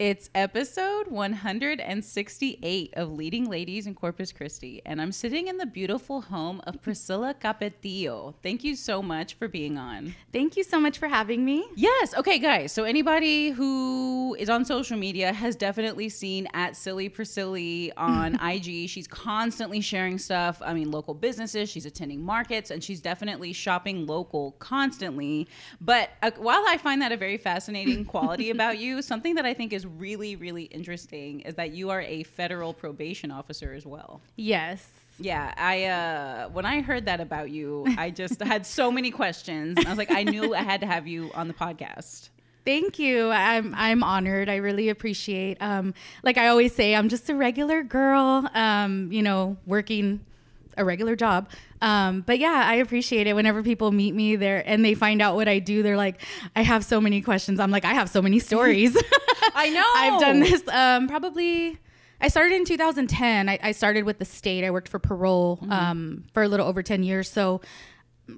It's episode 168 of Leading Ladies in Corpus Christi, and I'm sitting in the beautiful home of Priscilla Capetillo. Thank you so much for being on. Thank you so much for having me. Yes. Okay, guys. So anybody who is on social media has definitely seen at Silly Priscilla on IG. She's constantly sharing stuff. I mean, local businesses. She's attending markets, and she's definitely shopping local constantly. But uh, while I find that a very fascinating quality about you, something that I think is really, really interesting is that you are a federal probation officer as well. Yes. Yeah, I uh when I heard that about you, I just had so many questions. I was like, I knew I had to have you on the podcast. Thank you. I'm I'm honored. I really appreciate. Um, like I always say, I'm just a regular girl. Um, you know, working a regular job. Um, but yeah, I appreciate it whenever people meet me there and they find out what I do. They're like, I have so many questions. I'm like, I have so many stories. I know. I've done this um, probably. I started in 2010. I, I, started with the state. I worked for parole mm-hmm. um, for a little over 10 years. So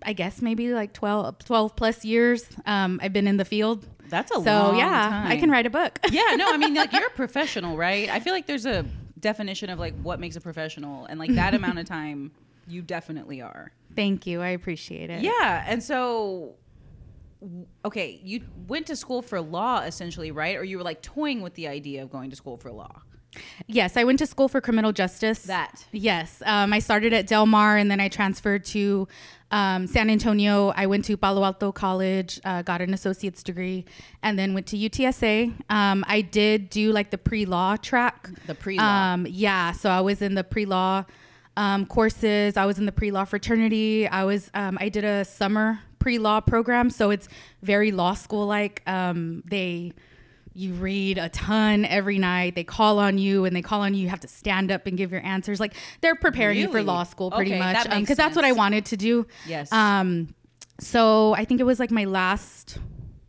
I guess maybe like 12, 12 plus years. Um, I've been in the field. That's a so, long yeah, time. I can write a book. yeah, no, I mean, like you're a professional, right? I feel like there's a definition of like what makes a professional, and like that amount of time, you definitely are. Thank you. I appreciate it. Yeah, and so okay, you went to school for law essentially, right? Or you were like toying with the idea of going to school for law. Yes, I went to school for criminal justice. That. Yes. Um, I started at Del Mar and then I transferred to um, San Antonio. I went to Palo Alto College, uh, got an associate's degree, and then went to UTSA. Um, I did do like the pre law track. The pre law. Um, yeah. So I was in the pre law um, courses. I was in the pre law fraternity. I was, um, I did a summer pre law program. So it's very law school like. they, you read a ton every night. They call on you and they call on you. You have to stand up and give your answers. Like they're preparing really? you for law school pretty okay, much. Because um, that's what I wanted to do. Yes. Um, so I think it was like my last,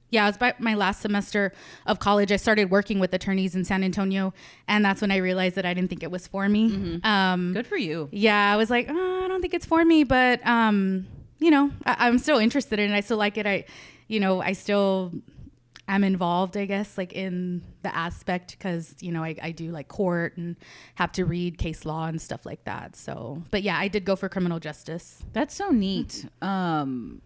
yeah, it was by my last semester of college. I started working with attorneys in San Antonio. And that's when I realized that I didn't think it was for me. Mm-hmm. Um, Good for you. Yeah. I was like, oh, I don't think it's for me. But, um, you know, I, I'm still interested in it. I still like it. I, you know, I still am involved, I guess, like in the aspect because, you know, I, I do like court and have to read case law and stuff like that. So, but yeah, I did go for criminal justice. That's so neat. Um,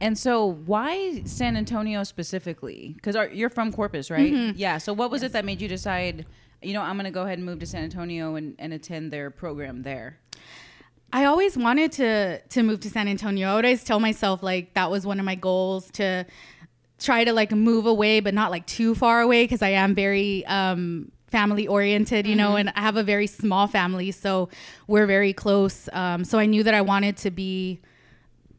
and so, why San Antonio specifically? Because you're from Corpus, right? Mm-hmm. Yeah. So, what was yes. it that made you decide, you know, I'm going to go ahead and move to San Antonio and, and attend their program there? I always wanted to to move to San Antonio. I would always tell myself like that was one of my goals to try to like move away, but not like too far away because I am very um, family oriented, you mm-hmm. know, and I have a very small family, so we're very close. Um, so I knew that I wanted to be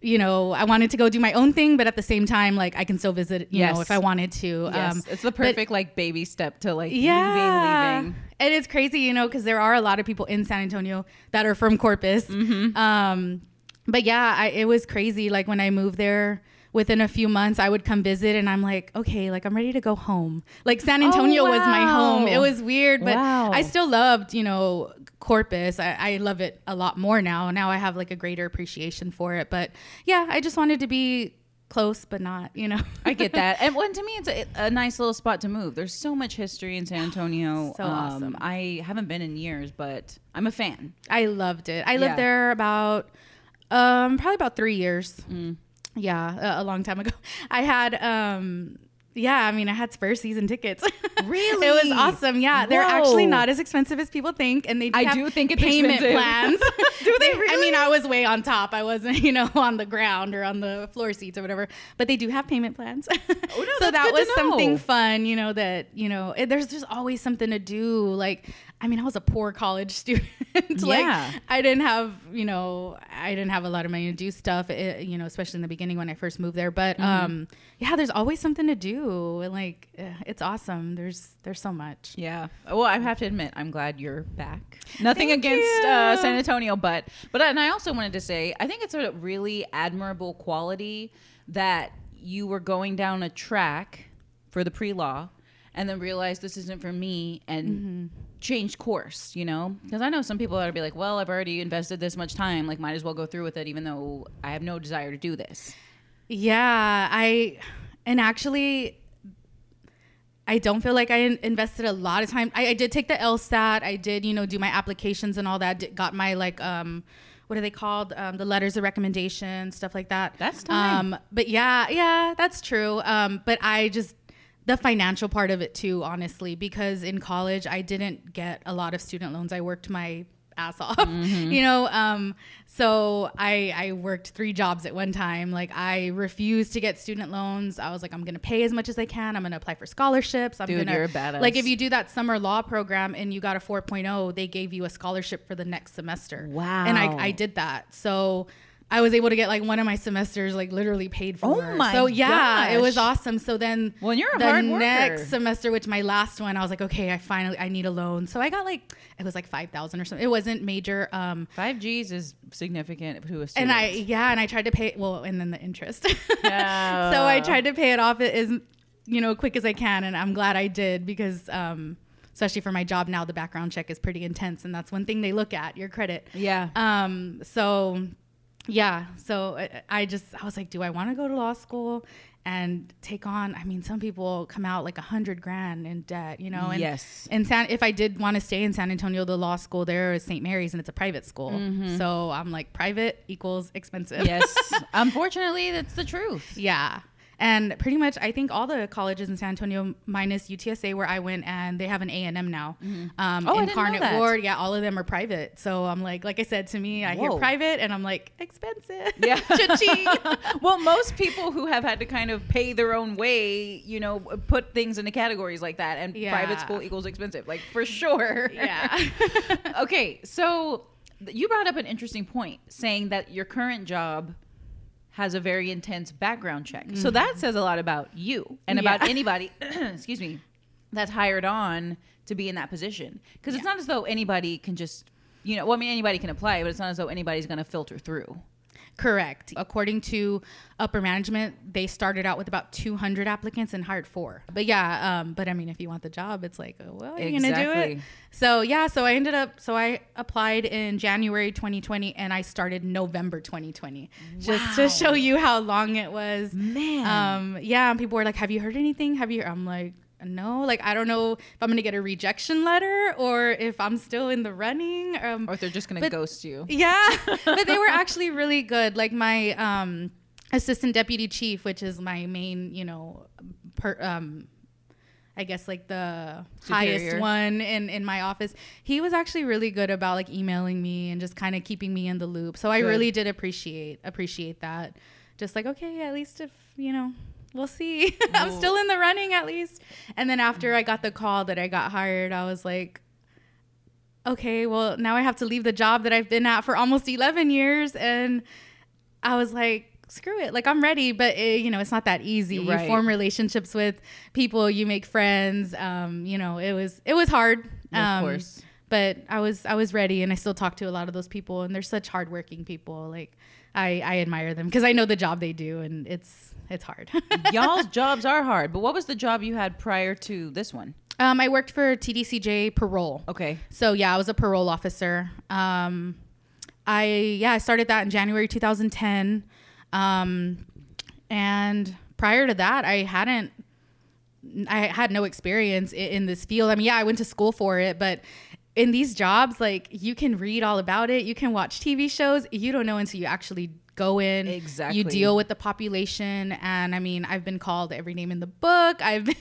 you know, I wanted to go do my own thing, but at the same time, like I can still visit, you yes. know, if I wanted to. Yes. Um, it's the perfect but, like baby step to like yeah. leaving, leaving. And it's crazy, you know, because there are a lot of people in San Antonio that are from Corpus. Mm-hmm. Um, but yeah, I, it was crazy. Like when I moved there, within a few months I would come visit and I'm like, okay, like I'm ready to go home. Like San Antonio oh, wow. was my home. It was weird, but wow. I still loved, you know, Corpus. I, I, love it a lot more now. Now I have like a greater appreciation for it. But yeah, I just wanted to be close, but not, you know. I get that. And when to me, it's a, a, nice little spot to move. There's so much history in San Antonio. so um, awesome. I haven't been in years, but I'm a fan. I loved it. I yeah. lived there about, um, probably about three years. Mm yeah, a, a, long time ago. I had um yeah, I mean, I had Spurs season tickets. Really? it was awesome. Yeah, Whoa. they're actually not as expensive as people think, and they do I do think it's payment expensive. plans. do they? Really? I mean, I was way on top. I wasn't, you know, on the ground or on the floor seats or whatever. But they do have payment plans. Oh, no, so that was something fun. You know that you know it, there's just always something to do. Like I mean, I was a poor college student. like, yeah. I didn't have, you know, I didn't have a lot of money to do stuff, it, eh, you know, especially in the beginning when I first moved there. But mm-hmm. um, yeah, there's always something to do. And like, eh, it's awesome. There's there's so much. Yeah. Well, I have to admit, I'm glad you're back. Nothing Thank against uh, San Antonio, but but and I also wanted to say, I think it's a really admirable quality that you were going down a track for the pre-law and then realized this isn't for me and mm-hmm change course, you know? Because I know some people that would be like, well, I've already invested this much time, like, might as well go through with it, even though I have no desire to do this. Yeah, I, and actually, I don't feel like I invested a lot of time. I, I did take the LSAT. I did, you know, do my applications and all that. Did, got my like, um, what are they called? Um, the letters of recommendation, stuff like that. That's time. Um, but yeah, yeah, that's true. Um, but I just the financial part of it too, honestly, because in college I didn't get a lot of student loans. I worked my ass off, you know. Um, so I I worked three jobs at one time. Like I refused to get student loans. I was like, I'm gonna pay as much as I can. I'm gonna apply for scholarships. I'm Dude, gonna you're a badass. like if you do that summer law program and you got a 4.0, they gave you a scholarship for the next semester. Wow. And I I did that. So. I was able to get like one of my semesters like literally paid for. Oh my So yeah, it was awesome. So then Well, you're a the hard worker. next semester, which my last one, I was like, okay, I finally I need a loan. So I got like it was like five thousand or something. It wasn't major. Um, Five G's is significant to a student. and I yeah, and I tried to pay well, and then the interest. Yeah. so I tried to pay it off as you know quick as I can, and I'm glad I did because um, especially for my job now, the background check is pretty intense, and that's one thing they look at your credit. Yeah. Um, so yeah, so I, I just I was like, do I want to go to law school and take on? I mean, some people come out like a hundred grand in debt, you know. And, Yes. And San, if I did want to stay in San Antonio, the law school there is St. Mary's, and it's a private school. Mm-hmm. So I'm like, private equals expensive. yes. Unfortunately, that's the truth. Yeah. And pretty much, I think all the colleges in San Antonio, minus UTSA, where I went, and they have an A and M now. Um, Oh, I in didn't know that. Ward, yeah, all of them are private. So I'm like, like I said to me, I hear private, and I'm like, expensive. Yeah. Well, most people who have had to kind of pay their own way, you know, put things into categories like that, and Yeah. private school equals expensive, like for sure. yeah. okay, so you brought up an interesting point, saying that your current job has a very intense background check. So that says a lot about you and about Mm-hmm. Anybody, excuse me, that's hired on to be in that position. Because it's not as though anybody can just, you know, well, I mean, anybody can apply, but it's not as though anybody's going to filter through. Correct. According to upper management, they started out with about 200 applicants and hired four. But yeah, um, but I mean, if you want the job, it's like, oh, well, are you gonna do it? So yeah, so I ended up, so I applied in January 2020 and I started November 2020, just to show you how long it was. Man. Um, yeah, and people were like, "Have you heard anything? Have you?" I'm like. No, like I don't know if I'm gonna get a rejection letter or if I'm still in the running. Um, or if they're just to but- ghost you. yeah, but they were actually really good. Like my um, assistant deputy chief, which is my main, you know, per, um, I guess like the Superior. highest one in in my office. He was actually really good about like emailing me and just kind of keeping me in the loop. So I Good. really did appreciate appreciate that. Just like okay, at least if you know. We'll see. I'm still in the running at least. And then after I got the call that I got hired, I was like, okay, well, now I have to leave the job that I've been at for almost 11 years. And I was like, screw it. Like, I'm ready. But, it, you know, it's not that easy. Right. You form relationships with people, you make friends. Um, you know, it was, it was hard. Of Um, course. But I was, I was ready and I still talk to a lot of those people and they're such hardworking people. Like, I, I admire them because I know the job they do and it's, it's hard. Y'all's jobs are hard, but what was the job you had prior to this one? um, I worked for TDCJ parole. Okay. So yeah, I was a parole officer. Um, I yeah, I started that in January 2010, um, and prior to that, I hadn't. I had no experience in, in this field. I mean, yeah, I went to school for it, but in these jobs, like you can read all about it, you can watch TV shows. You don't know until you actually go in. Exactly. You deal with the population, and I mean, I've been called every name in the book. I've been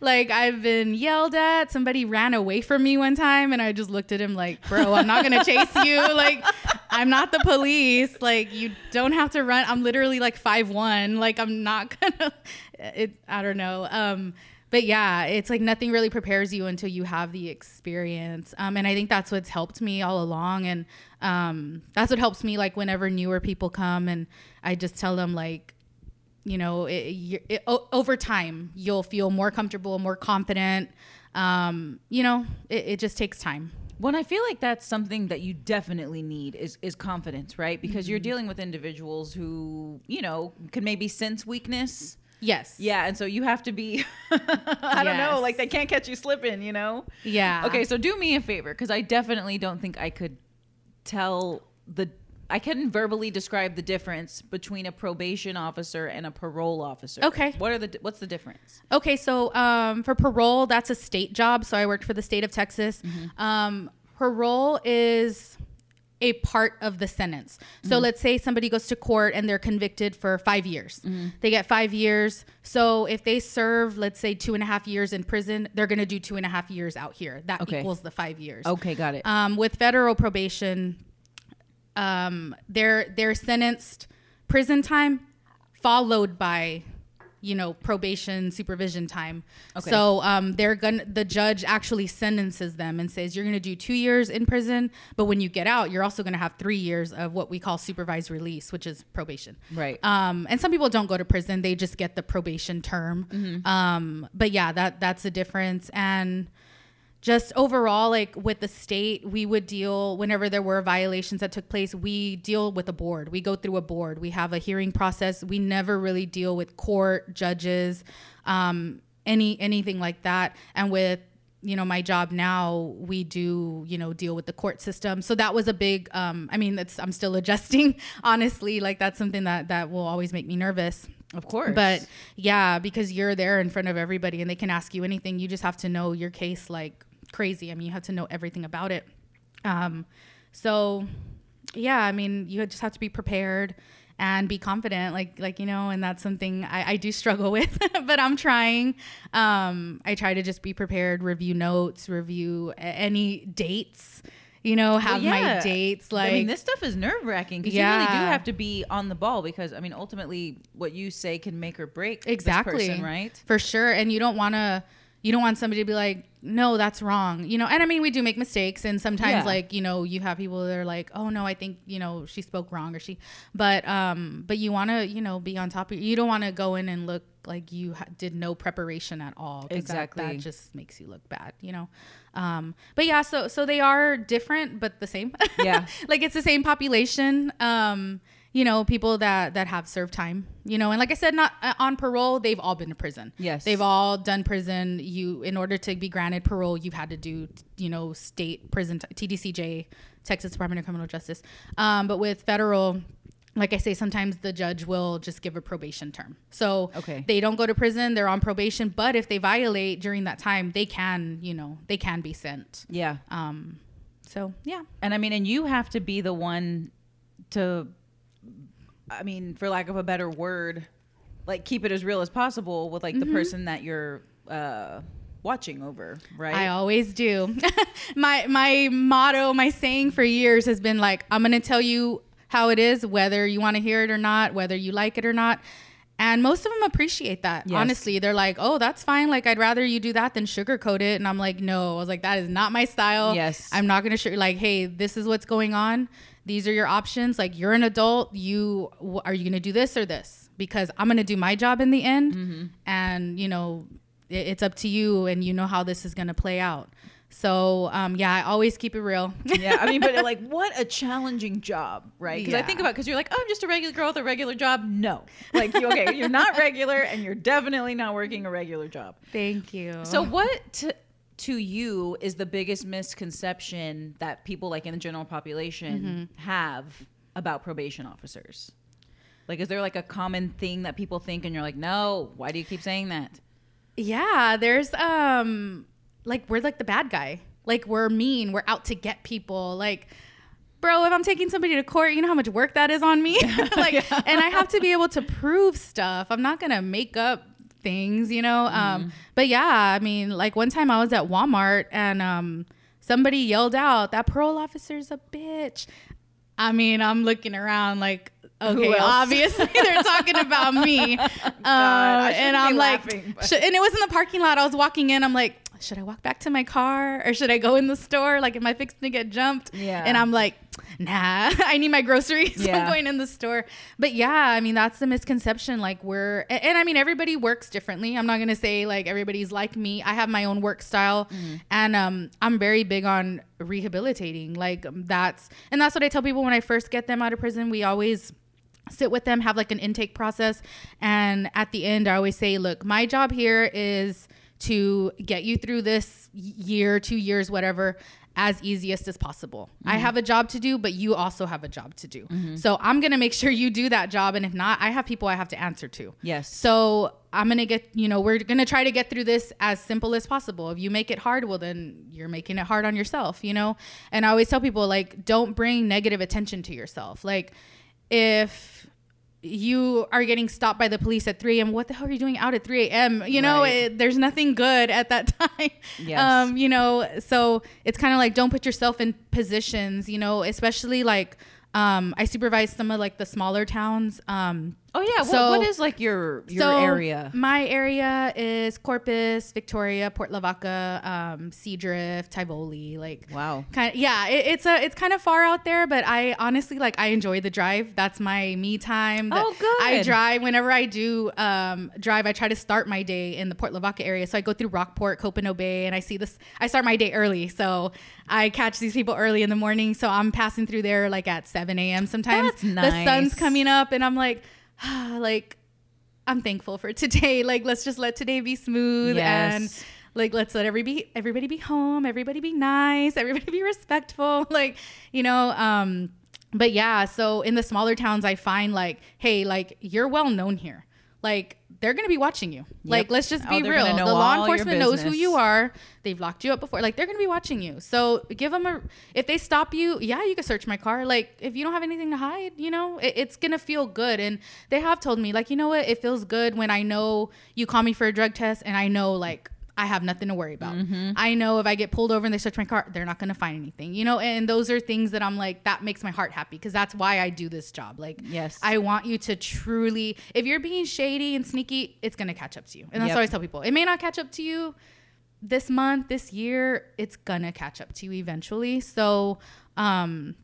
like, I've been yelled at. Somebody ran away from me one time, and I just looked at him like, "Bro, I'm not gonna chase you. Like, I'm not the police. Like, you don't have to run. I'm literally like five one. Like, I'm not gonna. It. I don't know. Um." But yeah, it's like nothing really prepares you until you have the experience. Um, and I think that's what's helped me all along. And um, that's what helps me, like, whenever newer people come and I just tell them, like, you know, it, it, over time, you'll feel more comfortable, more confident. Um, you know, it, it just takes time. When I feel like that's something that you definitely need is is confidence, right? Because Mm-hmm. you're dealing with individuals who, you know, can maybe sense weakness. Yes. Yeah, and so you have to be I don't know, like they can't catch you slipping, you know? Yeah. Okay, so do me a favor cuz I definitely don't think I could tell the I couldn't verbally describe the difference between a probation officer and a parole officer. Okay. What are the what's the difference? Okay, so um, for parole, that's a state job. So I worked for the state of Texas. Um, parole is a part of the sentence. So let's say somebody goes to court and they're convicted for five years. They get five years. So if they serve, let's say, two and a half years in prison, they're going to do two and a half years out here. That Okay. equals the five years. Okay, got it. Um, with federal probation, um, they're they're sentenced prison time followed by you know probation supervision time. Okay. So um, they're gonna the judge actually sentences them and says you're gonna do two years in prison, but when you get out, you're also gonna have three years of what we call supervised release, which is probation. Right. Um, and some people don't go to prison; they just get the probation term. Mm-hmm. Um, but yeah, that that's a difference and just overall like with the state we would deal whenever there were violations that took place we deal with a board. We go through a board. We have a hearing process. We never really deal with court judges um, any anything like that. And with you know my job now we do you know deal with the court system. So that was a big um, i mean that's i'm still adjusting honestly. Like that's something that that will always make me nervous. Of course. but yeah, because you're there in front of everybody and they can ask you anything. You just have to know your case like crazy. I mean, you have to know everything about it. Um, so yeah, I mean, you just have to be prepared and be confident, like like you know, and that's something I, I do struggle with, but I'm trying. Um, I try to just be prepared, review notes, review any dates. You know, have Well, my dates like I mean, this stuff is nerve wracking because you really do have to be on the ball because I mean, ultimately, what you say can make or break exactly person, right? for sure and you don't want to you don't want somebody to be like no that's wrong you know and i mean we do make mistakes and sometimes Yeah. like you know you have people that are like oh no i think you know she spoke wrong or she but um but you want to you know be on top of you don't want to go in and look like you ha- did no preparation at all 'cause that- Exactly. that, just makes you look bad you know um but yeah so so they are different but the same Yeah. like it's the same population um you know people that that have served time you know and like i said not uh, on parole they've all been to prison Yes. they've all done prison you in order to be granted parole you've had to do you know state prison t- tdcj texas department of criminal justice um but with federal like I say, sometimes the judge will just give a probation term. So Okay. they don't go to prison; they're on probation. But if they violate during that time, they can, you know, they can be sent. Yeah. Um, so yeah, And I mean, and you have to be the one to, I mean, for lack of a better word, like keep it as real as possible with like Mm-hmm. the person that you're uh, watching over, right? I always do. my my motto, my saying for years has been like, I'm gonna tell you how it is, whether you want to hear it or not, whether you like it or not. And most of them appreciate that. Yes. Honestly, they're like, "Oh, that's fine. Like, I'd rather you do that than sugarcoat it." And I'm like, "No." I was like, "That is not my style. Yes. I'm not gonna sugar like, hey, this is what's going on. These are your options. Like, you're an adult. You are you gonna do this or this? Because I'm gonna do my job in the end, Mm-hmm. and you know, it, it's up to you, and you know how this is gonna play out. So, um, yeah, I always keep it real. yeah, I mean, but like, what a challenging job, right? Because I think about because you're like, oh, I'm just a regular girl with a regular job. No, like, you, okay, you're not regular, and you're definitely not working a regular job. Thank you. So, what to, to you is the biggest misconception that people like in the general population Mm-hmm. have about probation officers? Like, is there like a common thing that people think, and you're like, no, why do you keep saying that? Yeah, there's um like we're like the bad guy. Like we're mean, we're out to get people. Like bro, if I'm taking somebody to court, you know how much work that is on me? like and I have to be able to prove stuff. I'm not going to make up things, you know? Um but yeah, I mean, like one time I was at Walmart and um somebody yelled out, "That parole officer's a bitch." I mean, I'm looking around like okay, obviously they're talking about me. Um, I and I'm like, laughing, sh- and it was in the parking lot. I was walking in. I'm like, should I walk back to my car or should I go in the store? Like, am I fixing to get jumped? Yeah. And I'm like, nah, I need my groceries. Yeah. I'm going in the store. But yeah, I mean, that's the misconception. Like, we're, and, and I mean, everybody works differently. I'm not going to say like everybody's like me. I have my own work style Mm-hmm. and um, I'm very big on rehabilitating. Like, um, that's, and that's what I tell people when I first get them out of prison. We always, sit with them, have like an intake process. And at the end, I always say, look, my job here is to get you through this year, two years, whatever, as easiest as possible. I mm-hmm. have a job to do, but you also have a job to do. Mm-hmm. So I'm going to make sure you do that job. And if not, I have people I have to answer to. Yes. So I'm going to get, you know, we're going to try to get through this as simple as possible. If you make it hard, well, then you're making it hard on yourself, you know? And I always tell people, like, don't bring negative attention to yourself. Like, if you are getting stopped by the police at 3 a.m. What the hell are you doing out at 3 a.m.? You know, Right. it, there's nothing good at that time. Yes. Um, you know, so it's kind of like don't put yourself in positions, you know, especially like um, I supervise some of like the smaller towns. Um, Oh yeah. So- what, what is like your your so area? My area is Corpus, Victoria, Port Lavaca, um, Seadrift, Tivoli, like Wow. kind of yeah it, it's a it's kind of far out there but i honestly like i enjoy the drive that's my me time The- Oh, good. i drive whenever i do um drive i try to start my day in the port lavaca area so i go through rockport copano bay and i see this i start my day early so i catch these people early in the morning so i'm passing through there like at 7 a.m sometimes That's the sun's coming up and i'm like like i'm thankful for today. Like let's just let today be smooth and like let's let everybody everybody be home everybody be nice everybody be respectful like you know um but yeah so in the smaller towns i find like hey like you're well known here. Like they're gonna be watching you. Like let's just Oh, be they're real. the law enforcement knows who you are. They've locked you up before. Like they're gonna be watching you. So give them a if they stop you yeah you can search my car. Like if you don't have anything to hide you know it, it's gonna feel good. And they have told me like you know what? It feels good when i know you call me for a drug test and i know like I have nothing to worry about. Mm-hmm. I know if I get pulled over and they search my car, they're not going to find anything, you know? And those are things that I'm like, that makes my heart happy because that's why I do this job. Like, Yes. I want you to truly, if you're being shady and sneaky, it's going to catch up to you. And that's Yep. what I always tell people. It may not catch up to you this month, this year, it's going to catch up to you eventually. So, um,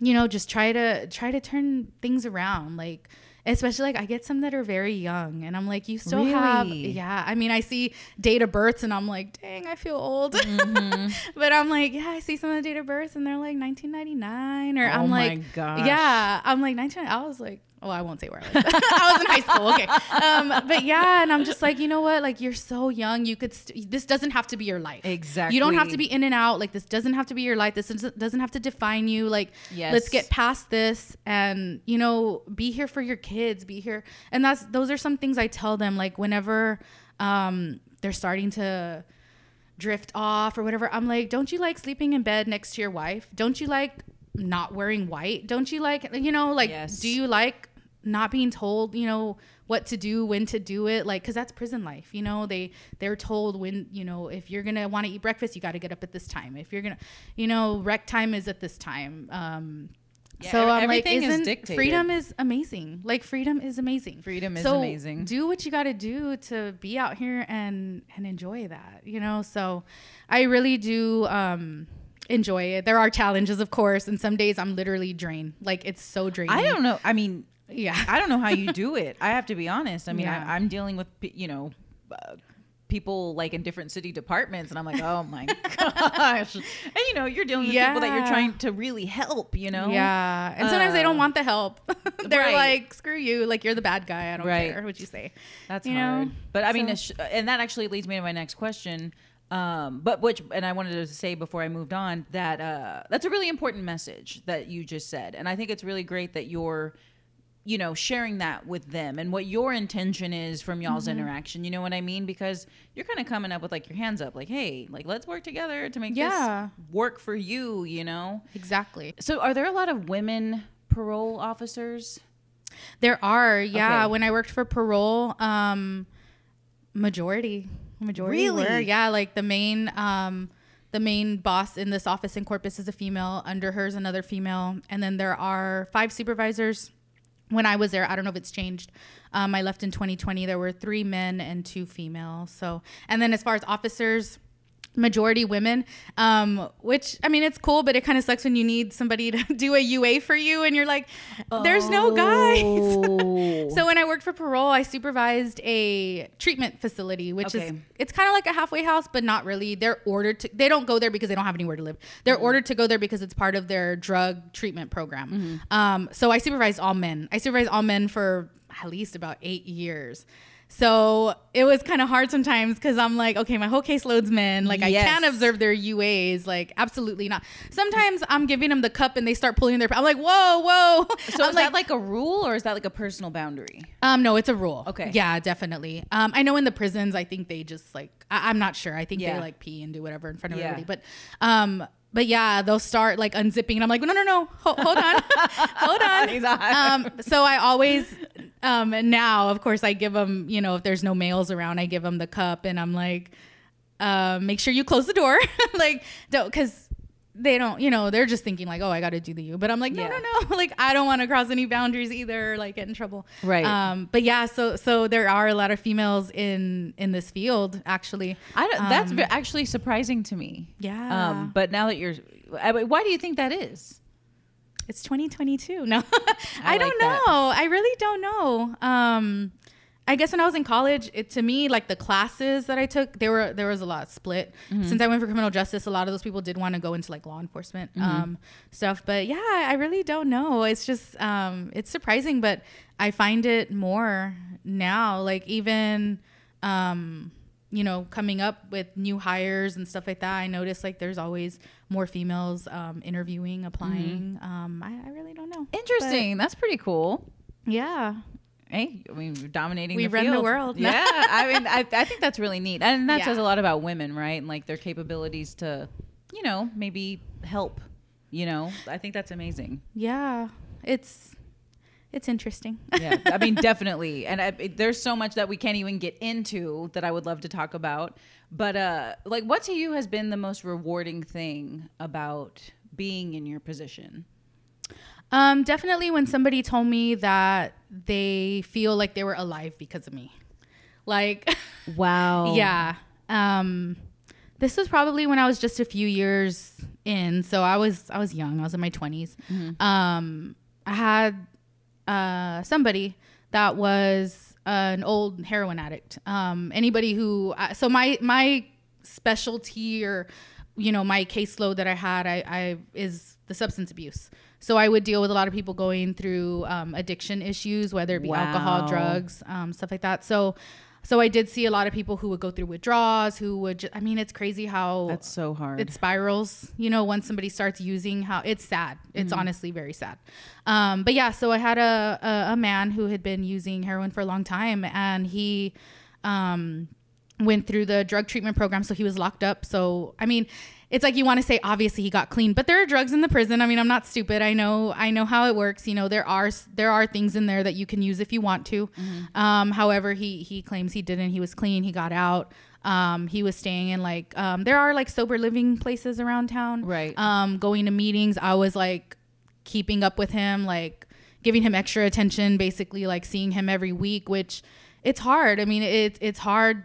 you know, just try to try to turn things around. Like, especially like I get some that are very young, and I'm like, you still have, yeah. I mean, I see date of births, and I'm like, dang, I feel old. Mm-hmm. but I'm like, yeah, I see some of the date of births, and they're like 1999, or Oh I'm like, gosh. yeah, I'm like 19. I was like. Oh, I won't say where I was. I was in high school. Okay. Um, but yeah, and I'm just like, you know what? Like, you're so young. You could, st- this doesn't have to be your life. Exactly. You don't have to be in and out. Like, this doesn't have to be your life. This doesn't doesn't have to define you. Like, Yes. let's get past this and, you know, be here for your kids, be here. And that's, those are some things I tell them, like, whenever um, they're starting to drift off or whatever, I'm like, don't you like sleeping in bed next to your wife? Don't you like not wearing white? Don't you like, you know, like, Yes. do you like not being told, you know, what to do, when to do it? Like, cause that's prison life, you know, they, they're told when, you know, if you're going to want to eat breakfast, you got to get up at this time. If you're going to, you know, rec time is at this time. Um, Yeah, so I'm like, everything is isn't dictated. freedom is amazing. Like freedom is amazing. Freedom is So amazing. Do what you got to do to be out here and and enjoy that. You know. So I really do um, enjoy it. There are challenges, of course, and some days I'm literally drained. Like it's so draining. I don't know. I mean, Yeah. I don't know how you do it. I have to be honest. I mean, Yeah. I, I'm dealing with you know. Uh, people like in different city departments and i'm like oh my gosh and you know you're dealing with people that you're trying to really help you know Yeah, and sometimes they don't Uh, want the help. They're right. like, "Screw you! Like you're the bad guy. I don't Right. care what you say." That's you hard. know? But I mean, So- it's- and that actually leads me to my next question. Um, but which, and I wanted to say before I moved on that uh, that's a really important message that you just said, and I think it's really great that you're, you know, sharing that with them and what your intention is from y'all's Mm-hmm. interaction. You know what I mean? Because you're kind of coming up with like your hands up, like, hey, like let's work together to make Yeah. this work for you. You know. Exactly. So, are there a lot of women parole officers? There are, yeah. Okay. When I worked for parole, um, majority, majority Really? were, yeah. Like the main, um, the main boss in this office in Corpus is a female. Under her is another female, and then there are five supervisors. When I was there, I don't know if it's changed. Um, I left in 2020. There were three men and two female. So, and then as far as officers, majority women um which i mean it's cool but it kind of sucks when you need somebody to do a ua for you and you're like there's no guys Oh. so when I worked for parole, I supervised a treatment facility, which is it's kind of like a halfway house, but not really. They're ordered to. They don't go there because they don't have anywhere to live. They're Mm-hmm. ordered to go there because it's part of their drug treatment program. Um, so I supervised all men. I supervised all men for at least about eight years. So it was kind of hard sometimes because I'm like, okay, my whole caseload's men. Like I can't observe their UAs. Like absolutely not. Sometimes I'm giving them the cup and they start pulling their. I'm like, whoa, whoa. So I'm is that like a rule or is that like a personal boundary? um, no, it's a rule. Okay. Yeah, definitely. Um, I know in the prisons, I think they just like I- I'm not sure. I think Yeah. they like pee and do whatever in front of Yeah. everybody. But um, but yeah, they'll start like unzipping, and I'm like, no, no, no, Ho- hold on, hold on. On. um, so I always um and now, of course, I give them. You know, if there's no males around, I give them the cup, and I'm like, uh, make sure you close the door, like don't because. They don't, you know, they're just thinking like, oh, I got to do the you. But I'm like, no, Yeah. no, no. Like, I don't want to cross any boundaries either, like get in trouble. Right. Um, but yeah, so so there are a lot of females in in this field actually. I don't, that's Um, ve- actually surprising to me. Yeah. Um, but now that you're, I why do you think that is? It's 2022. No, I I, don't like know. I really don't know. Um, I guess when I was in college, it to me like the classes that I took, there were there was a lot split. Mm-hmm. Since I went for criminal justice, a lot of those people did want to go into like law enforcement Mm-hmm. um, stuff. But yeah, I really don't know. It's just um, it's surprising, but I find it more now. Like even um, you know, coming up with new hires and stuff like that, I notice like there's always more females um, interviewing, applying. Um, I, I really don't know. Interesting. that's pretty cool. Yeah. Hey, I mean, we're dominating. We the run the field. world. Yeah, I mean, I, I think that's really neat, and that Yeah. says a lot about women, right? And like their capabilities to, you know, maybe help. You know, I think that's amazing. Yeah. It's it's interesting. Yeah, I mean, definitely. And I, it, there's so much that we can't even get into that I would love to talk about. But uh, like, what to you has been the most rewarding thing about being in your position? Um, definitely when somebody told me that they feel like they were alive because of me. Like Wow. yeah. Um this was probably when I was just a few years in. So I was I was young. I was in my 20s. Um I had uh somebody that was an old heroin addict. Um anybody who uh, so my my specialty or you know my caseload that I had I, I is the substance abuse. So I would deal with a lot of people going through um, addiction issues, whether it be Wow. alcohol, drugs, um, stuff like that. So so I did see a lot of people who would go through withdrawals, who would ju- I mean it's crazy how That's so hard. it spirals you know once somebody starts using how it's sad it's Mm-hmm. honestly very sad um, but yeah so i had a, a, a man who had been using heroin for a long time and he um, went through the drug treatment program so he was locked up so i mean it's like you want to say obviously he got clean but there are drugs in the prison. I mean i'm not stupid. I know i know how it works. You know there are there are things in there that you can use if you want to. Um, however he he claims he didn't. He was clean. He got out. Um, he was staying in like um, there are like sober living places around town. Right. um, going to meetings. I was like keeping up with him like giving him extra attention basically like seeing him every week which it's hard. I mean it, it's hard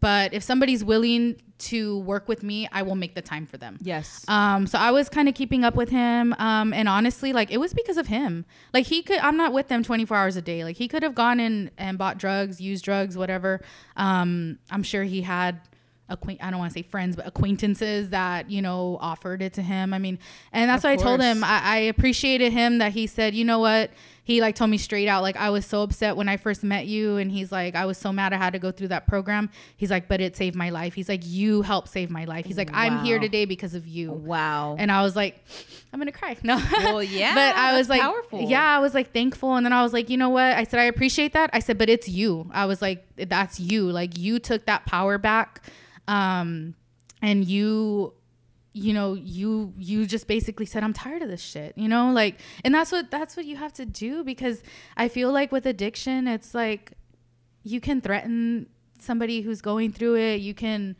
but if somebody's willing to work with me i will make the time for them yes. um, so I was kind of keeping up with him. Um, and honestly, like it was because of him. Like he could, I'm not with them 24 hours a day. Like he could have gone in and bought drugs, used drugs, whatever. Um, I'm sure he had acquaint, I don't want to say friends, but acquaintances that, you know, offered it to him. I mean, and that's Of what I told him. I, I appreciated him that he said, you know what? He like told me straight out, like I was so upset when I first met you. And he's like, I was so mad I had to go through that program. He's like, but it saved my life. He's like, you helped save my life. He's like, I'm here today because of you. wow. And I was like, I'm gonna cry. No. Well, yeah, but I was like, powerful. yeah, I was like thankful. And then I was like, you know what? I said, I appreciate that. I said, but it's you. I was like, that's you. Like you took that power back. Um, and you, you know, you, you just basically said, I'm tired of this shit, you know, like, and that's what, that's what you have to do because I feel like with addiction, it's like you can threaten somebody who's going through it. You can,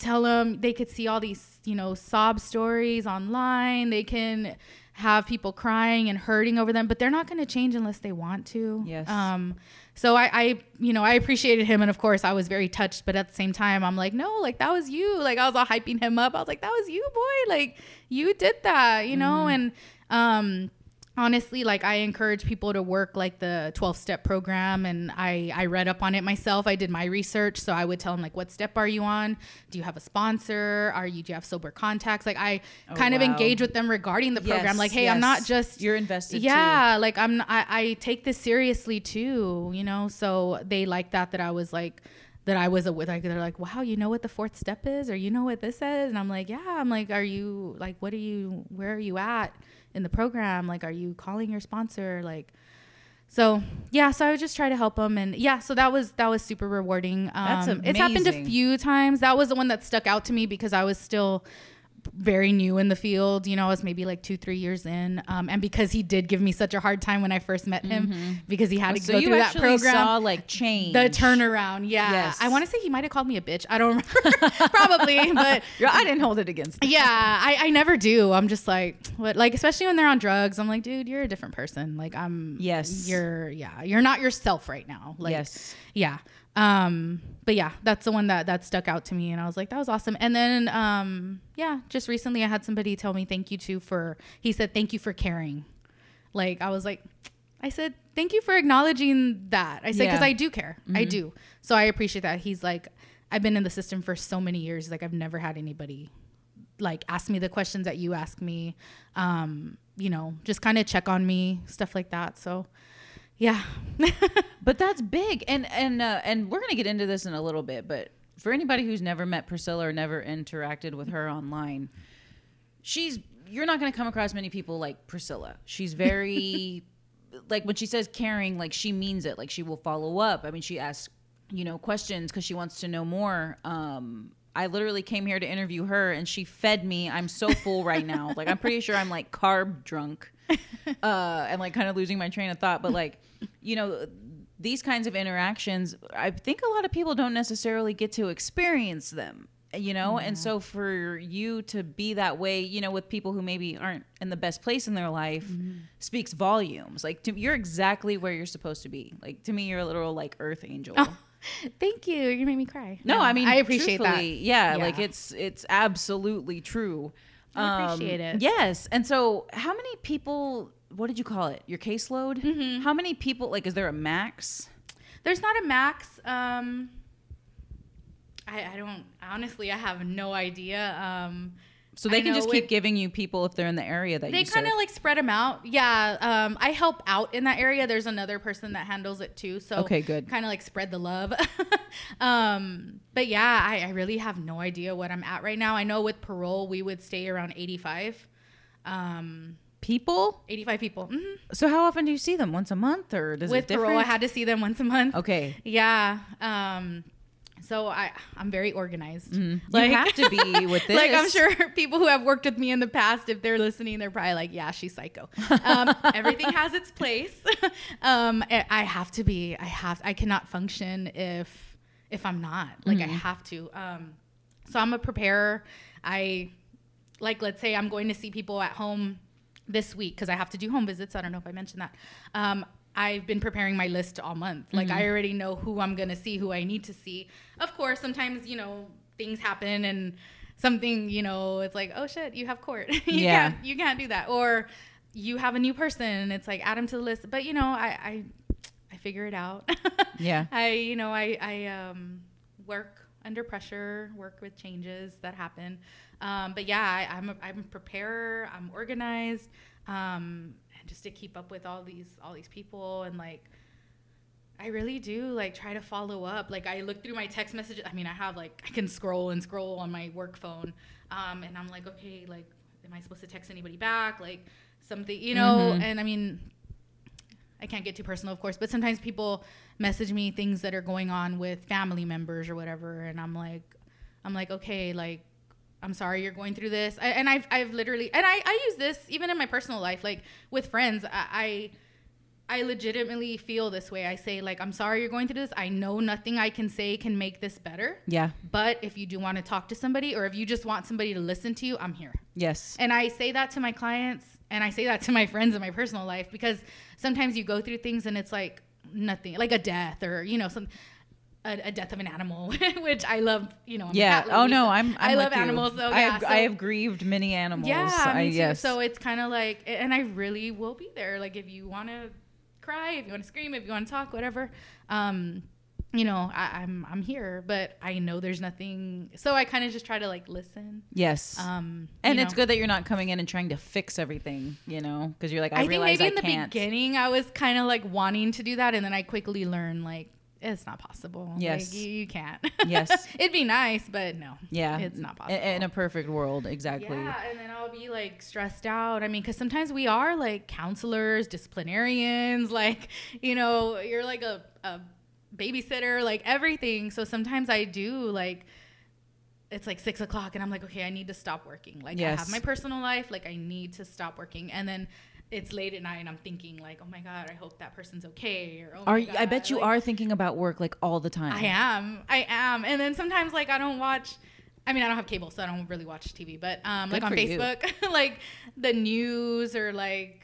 tell them they could see all these you know sob stories online they can have people crying and hurting over them but they're not going to change unless they want to. Yes. um so I, I you know i appreciated him and of course i was very touched but at the same time i'm like no like that was you. Like i was all hyping him up. I was like that was you boy. Like you did that you know? And um honestly like i encourage people to work like the 12 step program and i i read up on it myself. I did my research so i would tell them like what step are you on? Do you have a sponsor? Are you do you have sober contacts? Like i Oh, kind of engage with them regarding the program Yes, like hey i'm not just You're invested, yeah like i'm I, I take this seriously too you know? So they like that that i was like that I was with like they're like wow you know what the fourth step is or you know what this is? And I'm like yeah. I'm like are you like what are you where are you at in the program? Like are you calling your sponsor? Like so yeah so I would just try to help them and yeah so that was that was super rewarding. Um That's it's happened a few times. That was the one that stuck out to me because I was still very new in the field. You know, I was maybe like two, three years in. Um, and because he did give me such a hard time when I first met him, because he had to Mm-hmm. So go through that program. saw like change. the turnaround, yeah. Yes. I want to say he might have called me a bitch. I don't remember, probably, but Yeah, I didn't hold it against. him. yeah, I, I never do. I'm just like, what? Like, especially when they're on drugs, I'm like, dude, you're a different person. Like, I'm, Yes. you're, yeah, you're not yourself right now. Like, yes. yeah um but yeah that's the one that that stuck out to me and i was like that was awesome. And then um yeah just recently i had somebody tell me thank you too for he said thank you for caring. Like i was like i said thank you for acknowledging that. I said because Yeah. i do care. I do. So i appreciate that. He's like i've been in the system for so many years like i've never had anybody like ask me the questions that you ask me um you know just kind of check on me stuff like that. So yeah But that's big, and and uh, and we're gonna get into this in a little bit. But for anybody who's never met Priscilla or never interacted with her online, she's you're not gonna come across many people like Priscilla. She's very like when she says caring, like she means it. Like she will follow up. I mean, she asks you know questions because she wants to know more. Um, I literally came here to interview her, and she fed me. I'm so full right now. Like I'm pretty sure I'm like carb drunk uh, and like kind of losing my train of thought. But like, you know, these kinds of interactions, I think a lot of people don't necessarily get to experience them. You know, and so for you to be that way, you know, with people who maybe aren't in the best place in their life, speaks volumes. Like, to, you're exactly where you're supposed to be. Like, to me, you're a literal like earth angel. Oh, Thank you. You made me cry. No, I mean, I appreciate that. Yeah, Yeah. like it's it's absolutely true. Um, I appreciate it. Yes, and so how many people? What did you call it? Your caseload? Mm-hmm. How many people? Like, is there a max? There's not a max. Um, I, I don't honestly. I have no idea. Um, So they I can know just keep giving you people if they're in the area that they you kind of like spread them out. Yeah. Um, I help out in that area. There's another person that handles it too. So Okay, good. Kind of like spread the love. um, but yeah, I, I really have no idea what I'm at right now. I know with parole we would stay around 85. Um, people. 85 people. Mhm. So how often do you see them? Once a month, or does With it differ? parole, I had to see them once a month. okay. Yeah. Um, so I I'm very organized. like you have to be with this. Like I'm sure people who have worked with me in the past, if they're listening, they're probably like, "Yeah, she's psycho." Um, everything has its place. um, I I have to be. I have. I cannot function if if I'm not. Like I have to. Um, so I'm a preparer. I like let's say I'm going to see people at home this week because I have to do home visits. I don't know if I mentioned that. Um, I've been preparing my list all month. Like I already know who I'm gonna see, who I need to see. Of course, sometimes you know things happen and something you know it's like oh shit you have court you Yeah. can't you can't do that or you have a new person and it's like add them to the list but you know I I, I figure it out Yeah. I you know I I um work under pressure work with changes that happen um, but yeah I, I'm a, I'm a preparer I'm organized um, just to keep up with all these all these people and like I really do like try to follow up. Like I look through my text messages. I mean, I have like I can scroll and scroll on my work phone, um, and I'm like, okay, like, am I supposed to text anybody back? Like something, you know? Mhm. And I mean, I can't get too personal, of course, but sometimes people message me things that are going on with family members or whatever, and I'm like, I'm like, okay, like. I'm sorry you're going through this, I, and I've I've literally and I, I use this even in my personal life, like with friends. I, I I legitimately feel this way. I say like, I'm sorry you're going through this. I know nothing I can say can make this better. Yeah. But if you do want to talk to somebody or if you just want somebody to listen to you, I'm here. Yes. And I say that to my clients and I say that to my friends in my personal life because sometimes you go through things and it's like nothing, like a death or, you know, some a, a death of an animal, which I love. You know, I'm Yeah. cat Oh no, so I'm. I'm I love animals. I yeah, have, so- I have grieved many animals. yeah, I, yes. So it's kind of like, and I really will be there. Like if you want to cry, if you want to scream, if you want to talk, whatever. Um, you know, I, I'm I'm here, but I know there's nothing. So I kind of just try to like listen. yes. Um, and you it's know. good that you're not coming in and trying to fix everything. You know, because you're like, I, I, think maybe I in the can't. beginning I was kind of like wanting to do that, and then I quickly learned like it's not possible. Yes. like, you, you can't. Yes. it'd be nice, but no. Yeah. it's not possible. in a perfect world, exactly. Yeah, and then I'll be like stressed out. I mean, because sometimes we are like counselors, disciplinarians, like, you know, you're like a, a babysitter, like everything. So sometimes I do like, it's like six o'clock and I'm like, okay, I need to stop working. Like, I Yes. have my personal life, like, I need to stop working. And then it's late at night and I'm thinking, like, oh my God, I hope that person's okay. Or, oh Are you, I bet you like, are thinking about work like all the time. I am. I am. And then sometimes like I don't watch I mean I don't have cable so I don't really watch TV, but um like on. Facebook like the news or like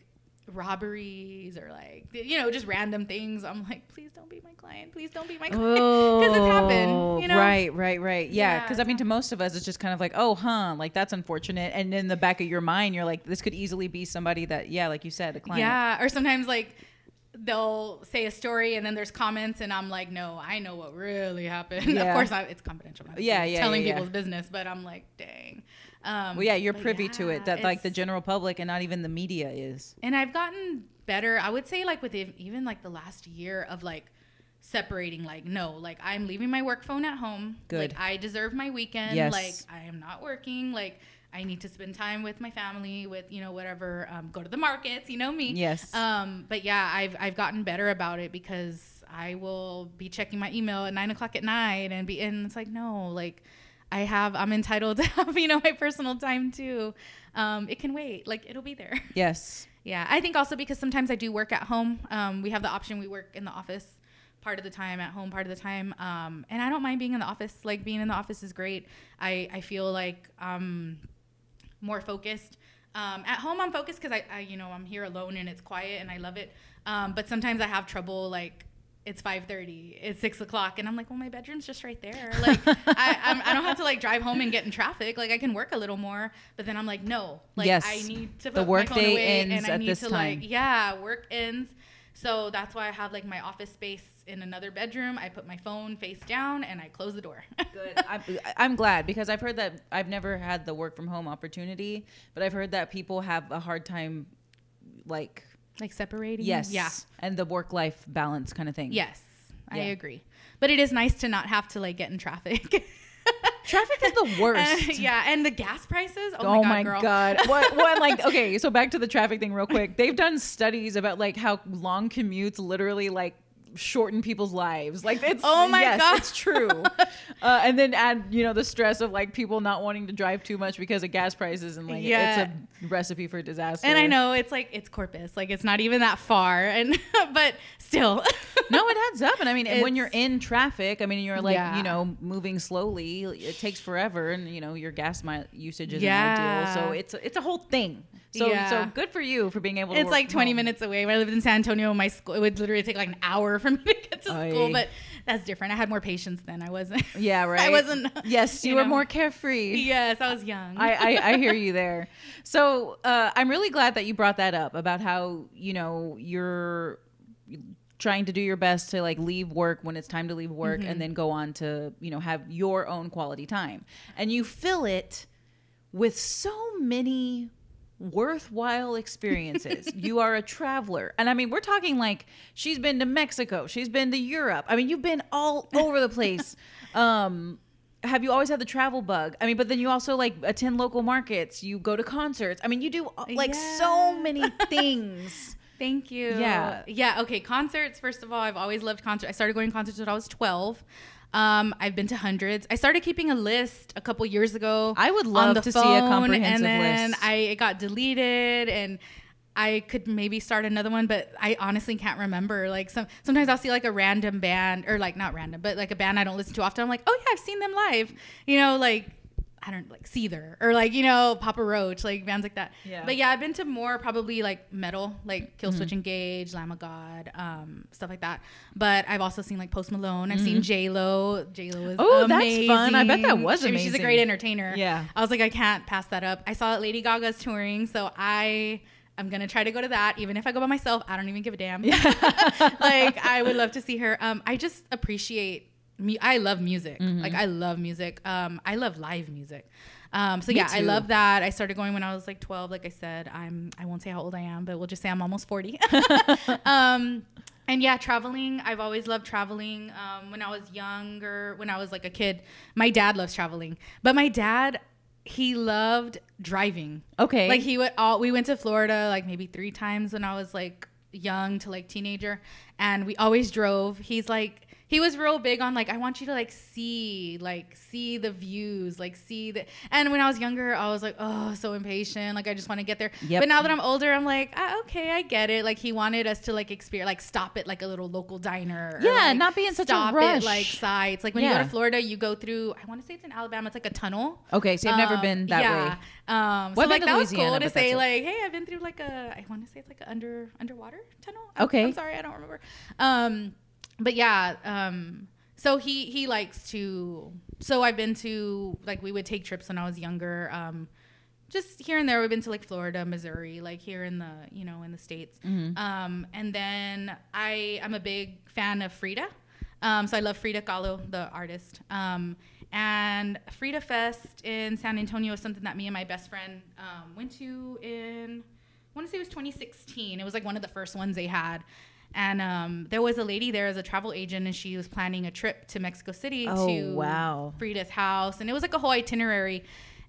robberies or like you know just random things. I'm like please don't be my client. Please don't be my client because it's happened, oh, you know. Oh, Right, right, right. Yeah, Yeah, because I mean, to most of us, it's just kind of like, oh, huh, like that's unfortunate. And in the back of your mind, you're like, this could easily be somebody that, yeah, like you said, a client. Yeah, or sometimes like they'll say a story and then there's comments and I'm like, no, I know what really happened. Yeah. of course, I, it's confidential. I'm Yeah, yeah, telling yeah, yeah. people's business, but I'm like, dang. Um, Well, yeah, you're privy to it that like the general public and not even the media is. and I've gotten better. I would say like with even like the last year of like separating like no like i'm leaving my work phone at home Good. like i deserve my weekend Yes. like i am not working like i need to spend time with my family with you know whatever um, go to the markets you know me Yes. um but yeah i've i've gotten better about it because i will be checking my email at nine o'clock at night and be and it's like no like i have i'm entitled to have you know my personal time too um it can wait like it'll be there yes. yeah, I think also because sometimes I do work at home. Um, we have the option we work in the office part of the time, at home part of the time, um, and I don't mind being in the office. Like being in the office is great. I I feel like um, more focused. Um, at home, I'm focused because I, I, you know, I'm here alone and it's quiet and I love it. Um, but sometimes I have trouble like. It's five thirty. It's six o'clock, and I'm like, well, my bedroom's just right there. Like, I, I'm, I don't have to like drive home and get in traffic. Like, I can work a little more. But then I'm like, no, like, Yes. I need to The put work my phone away ends and I at need this to time. like yeah work ends so that's why i have like my office space in another bedroom i put my phone face down and i close the door Good. I'm, I'm glad because I've heard that I've never had the work from home opportunity, but I've heard that people have a hard time, like, like separating yes, yeah and the work life balance kind of thing. yes i agree but it is nice to not have to like get in traffic Traffic is the worst. Uh, yeah and the gas prices oh, Oh, my my god, girl. god! What? What? Like, okay, so back to the traffic thing, real quick. They've done studies about like how long commutes literally like shorten people's lives. Like, it's Oh my yes, God. it's true. uh, and then add you know the stress of like people not wanting to drive too much because of gas prices and like Yeah. it's a recipe for disaster. and i know it's like it's corpus like it's not even that far and but still no, it adds up. And I mean, and when you're in traffic, I mean, you're like, Yeah. you know, moving slowly. It takes forever, and you know, your gas mi- usage isn't Yeah. ideal. So it's it's a whole thing. So Yeah. so good for you for being able. to it's like 20 home. minutes away. When I lived in San Antonio, my school it would literally take like an hour for me to get to Aye. school. But that's different. I had more patience then. I wasn't. Yeah, right. I wasn't. Yes, you, you were know. more carefree. Yes, I was young. I, I, I hear you there. So uh, I'm really glad that you brought that up about how you know you're trying to do your best to like leave work when it's time to leave work Mm-hmm. and then go on to you know have your own quality time and you fill it with so many worthwhile experiences. you are a traveler. And I mean, we're talking like she's been to Mexico, she's been to Europe. I mean, you've been all over the place. Um have you always had the travel bug? I mean, but then you also like attend local markets, you go to concerts. I mean, you do uh, like so many things. Thank you. Yeah. Yeah. Okay. Concerts. First of all, I've always loved concerts. I started going to concerts when I was 12. Um, I've been to hundreds. I started keeping a list a couple years ago. I would love to see a phone, comprehensive and then list. I it got deleted and. I could maybe start another one, but I honestly can't remember. Like some sometimes I'll see like a random band or like not random, but like a band I don't listen to often. I'm like, oh yeah, I've seen them live. You know, like I don't like Seether or like you know Papa Roach, like bands like that. Yeah. But yeah, I've been to more probably like metal, like Killswitch Mm-hmm. Engage, Lamb of God, um, stuff like that. But I've also seen like Post Malone. I've seen J Lo. J Lo was Mm-hmm. Oh, that's fun. I bet that was I mean, she's a great entertainer. Yeah. I was like, I can't pass that up. I saw Lady Gaga's touring, so I. I'm gonna try to go to that, even if I go by myself. I don't even give a damn. Yeah. like I would love to see her. Um, I just appreciate me. I love music. Mm-hmm. Like I love music. Um, I love live music. Um, so Me yeah, I love that. I started going when I was like 12. Like I said, I'm. I won't say how old I am, but we'll just say I'm almost 40. um, and yeah, traveling. I've always loved traveling. Um, when I was younger, when I was like a kid, my dad loves traveling. But my dad, he loved driving. Okay. Like he would all we went to Florida like maybe three times when I was like young to like teenager and we always drove. He's like he was real big on like I want you to like see like see the views, like see the and when I was younger I was like, oh so impatient. Like I just want to get there. Yep. But now that I'm older, I'm like, ah, okay, I get it. Like he wanted us to like experience like stop at like a little local diner. or, Yeah, like, not be in such a rush. At, like sites. Like when you go to Florida, you go through I want to say it's in Alabama, it's like a tunnel. okay, so you've never Um, been that yeah. way. Um, so like that was cool to say like, hey, I've been through like a, I want to say it's like an under underwater tunnel. Okay. I'm sorry, I don't remember. Um, but yeah, um, so he he likes to. So I've been to like we would take trips when I was younger. Um, just here and there, we've been to like Florida, Missouri, like here in the you know in the states. Mm-hmm. Um, and then I I'm a big fan of Frida. Um, so I love Frida Kahlo, the artist. Um, and Frida Fest in San Antonio is something that me and my best friend um, went to in, I want to say it was 2016. It was like one of the first ones they had. And um, there was a lady there as a travel agent, and she was planning a trip to Mexico City Oh, to wow. Frida's house. And it was like a whole itinerary.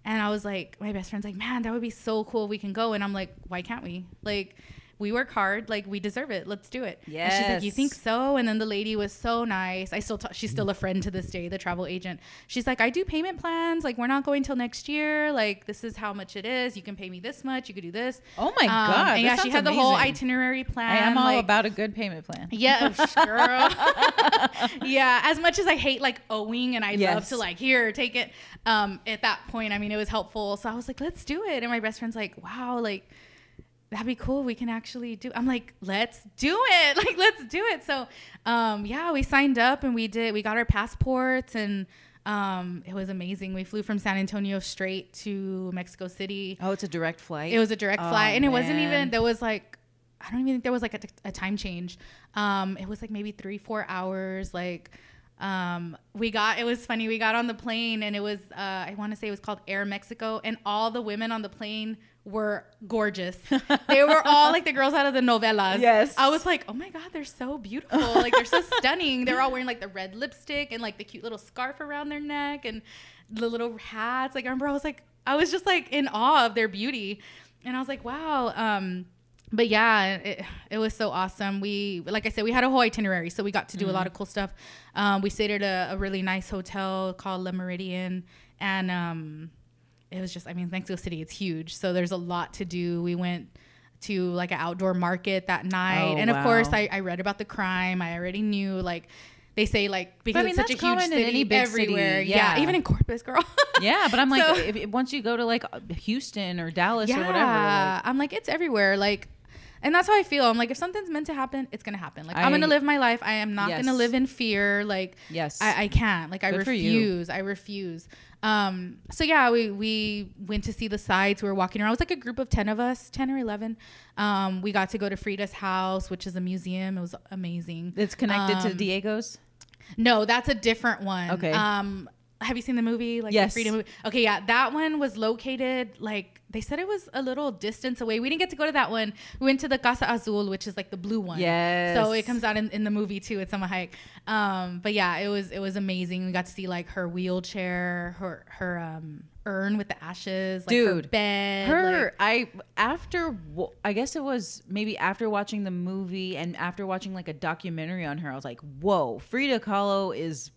And I was like, my best friend's like, man, that would be so cool if we can go. And I'm like, why can't we? Like, we work hard. Like, we deserve it. Let's do it. Yeah. she's like, you think so? And then the lady was so nice. I still, ta- she's still a friend to this day, the travel agent. She's like, I do payment plans. Like, we're not going till next year. Like, this is how much it is. You can pay me this much. You could do this. Oh my Um, god! And yeah, she had the whole itinerary plan. I am all like- about a good payment plan. yeah, girl. yeah, as much as I hate like owing and I love to like here take it. Um, at that point, I mean, it was helpful, so I was like, let's do it. And my best friend's like, wow, like that'd be cool. We can actually do. I'm like, let's do it. Like, let's do it. So, um, yeah, we signed up and we did. We got our passports and. Um, it was amazing. We flew from San Antonio straight to Mexico City. Oh, it's a direct flight. It was a direct Oh, flight, and it wasn't even. There was like, I don't even think there was like a, a time change. Um, it was like maybe three, four hours. Like, um, we got. It was funny. We got on the plane, and it was. Uh, I want to say it was called Air Mexico, and all the women on the plane were gorgeous. they were all like the girls out of the novelas. Yes. I was like, oh my god, they're so beautiful. Like they're so stunning. They're all wearing like the red lipstick and like the cute little scarf around their neck and the little hats. Like I remember I was like, I was just like in awe of their beauty, and I was like, wow. Um, but yeah, it, it was so awesome. We, like I said, we had a whole itinerary, so we got to do a lot of cool stuff. Um, we stayed at a, a really nice hotel called Le Méridien, and um, it was just, I mean, Mexico City, it's huge, so there's a lot to do. We went to like an outdoor market that night, Oh, and of course. I, I read about the crime. I already knew like. They say like because I mean, it's such a huge city any big city, everywhere. yeah. even in Corpus, girl. yeah, but I'm like, So- if, once you go to like Houston or Dallas or whatever, like, I'm like, it's everywhere. Like, and that's how I feel. I'm like, if something's meant to happen, it's gonna happen. Like, I, am gonna live my life. I am not Yes. gonna live in fear. Like, yes, I, I can't. Like, I Good you. refuse. I refuse. Um. So yeah, we we went to see the sites. We were walking around. It was like a group of ten of us, ten or eleven. Um. We got to go to Frida's house, which is a museum. It was amazing. it's connected to Um, Diego's. No, that's a different one. Okay. Um, have you seen the movie? Like Yes. the Frida movie? Okay, yeah, that one was located like they said it was a little distance away. We didn't get to go to that one. We went to the Casa Azul, which is like the blue one. Yes. So it comes out in, in the movie too. It's on my hike. Um, but yeah, it was it was amazing. We got to see like her wheelchair, her her um urn with the ashes, like her Dude, bed, Her, like- I after I guess it was maybe after watching the movie and after watching like a documentary on her, I was like, whoa, Frida Kahlo is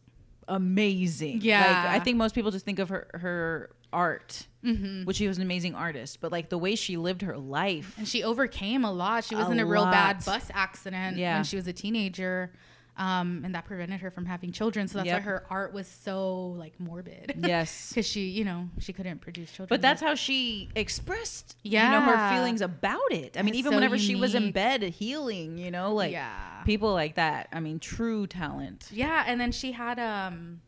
amazing. Yeah. like I think most people just think of her her art, Mhm. which she was an amazing artist, but like the way she lived her life. and she overcame a lot. She was A in a real bad bus accident Yeah. when she was a teenager. Um, and that prevented her from having children. So that's Yep. why her art was so like morbid. Yes. Because she, you know, she couldn't produce children. But that's how she expressed, you know, her feelings about it. I mean, It's even so whenever she was in bed healing, you know, like yeah. people like that. I mean, true talent. Yeah, and then she had um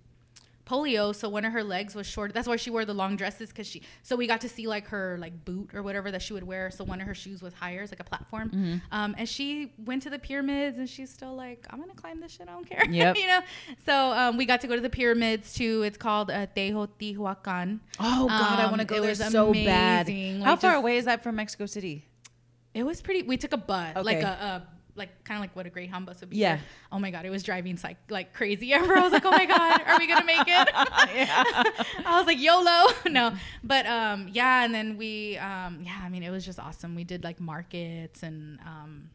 polio, so one of her legs was short. That's why she wore the long dresses because she. So we got to see like her like boot or whatever that she would wear. So one of her shoes was higher, it's like a platform. Mm-hmm. Um, and she went to the pyramids, and she's still like, I'm gonna climb this shit. I don't care. Yep. you know. So um, we got to go to the pyramids too. It's called uh, Teotihuacan. Oh God, I Um, want to go there was so bad. How like, far just- away is that from Mexico City? It was pretty. We took a bus, like a, a like kind of like what a Greyhound bus would be. Yeah. Oh my god, it was driving like like crazy. Ever, I was like, oh my god, are we gonna make it? I was like YOLO. no, but um, yeah, and then we um, yeah, I mean, it was just awesome. We did like markets and um,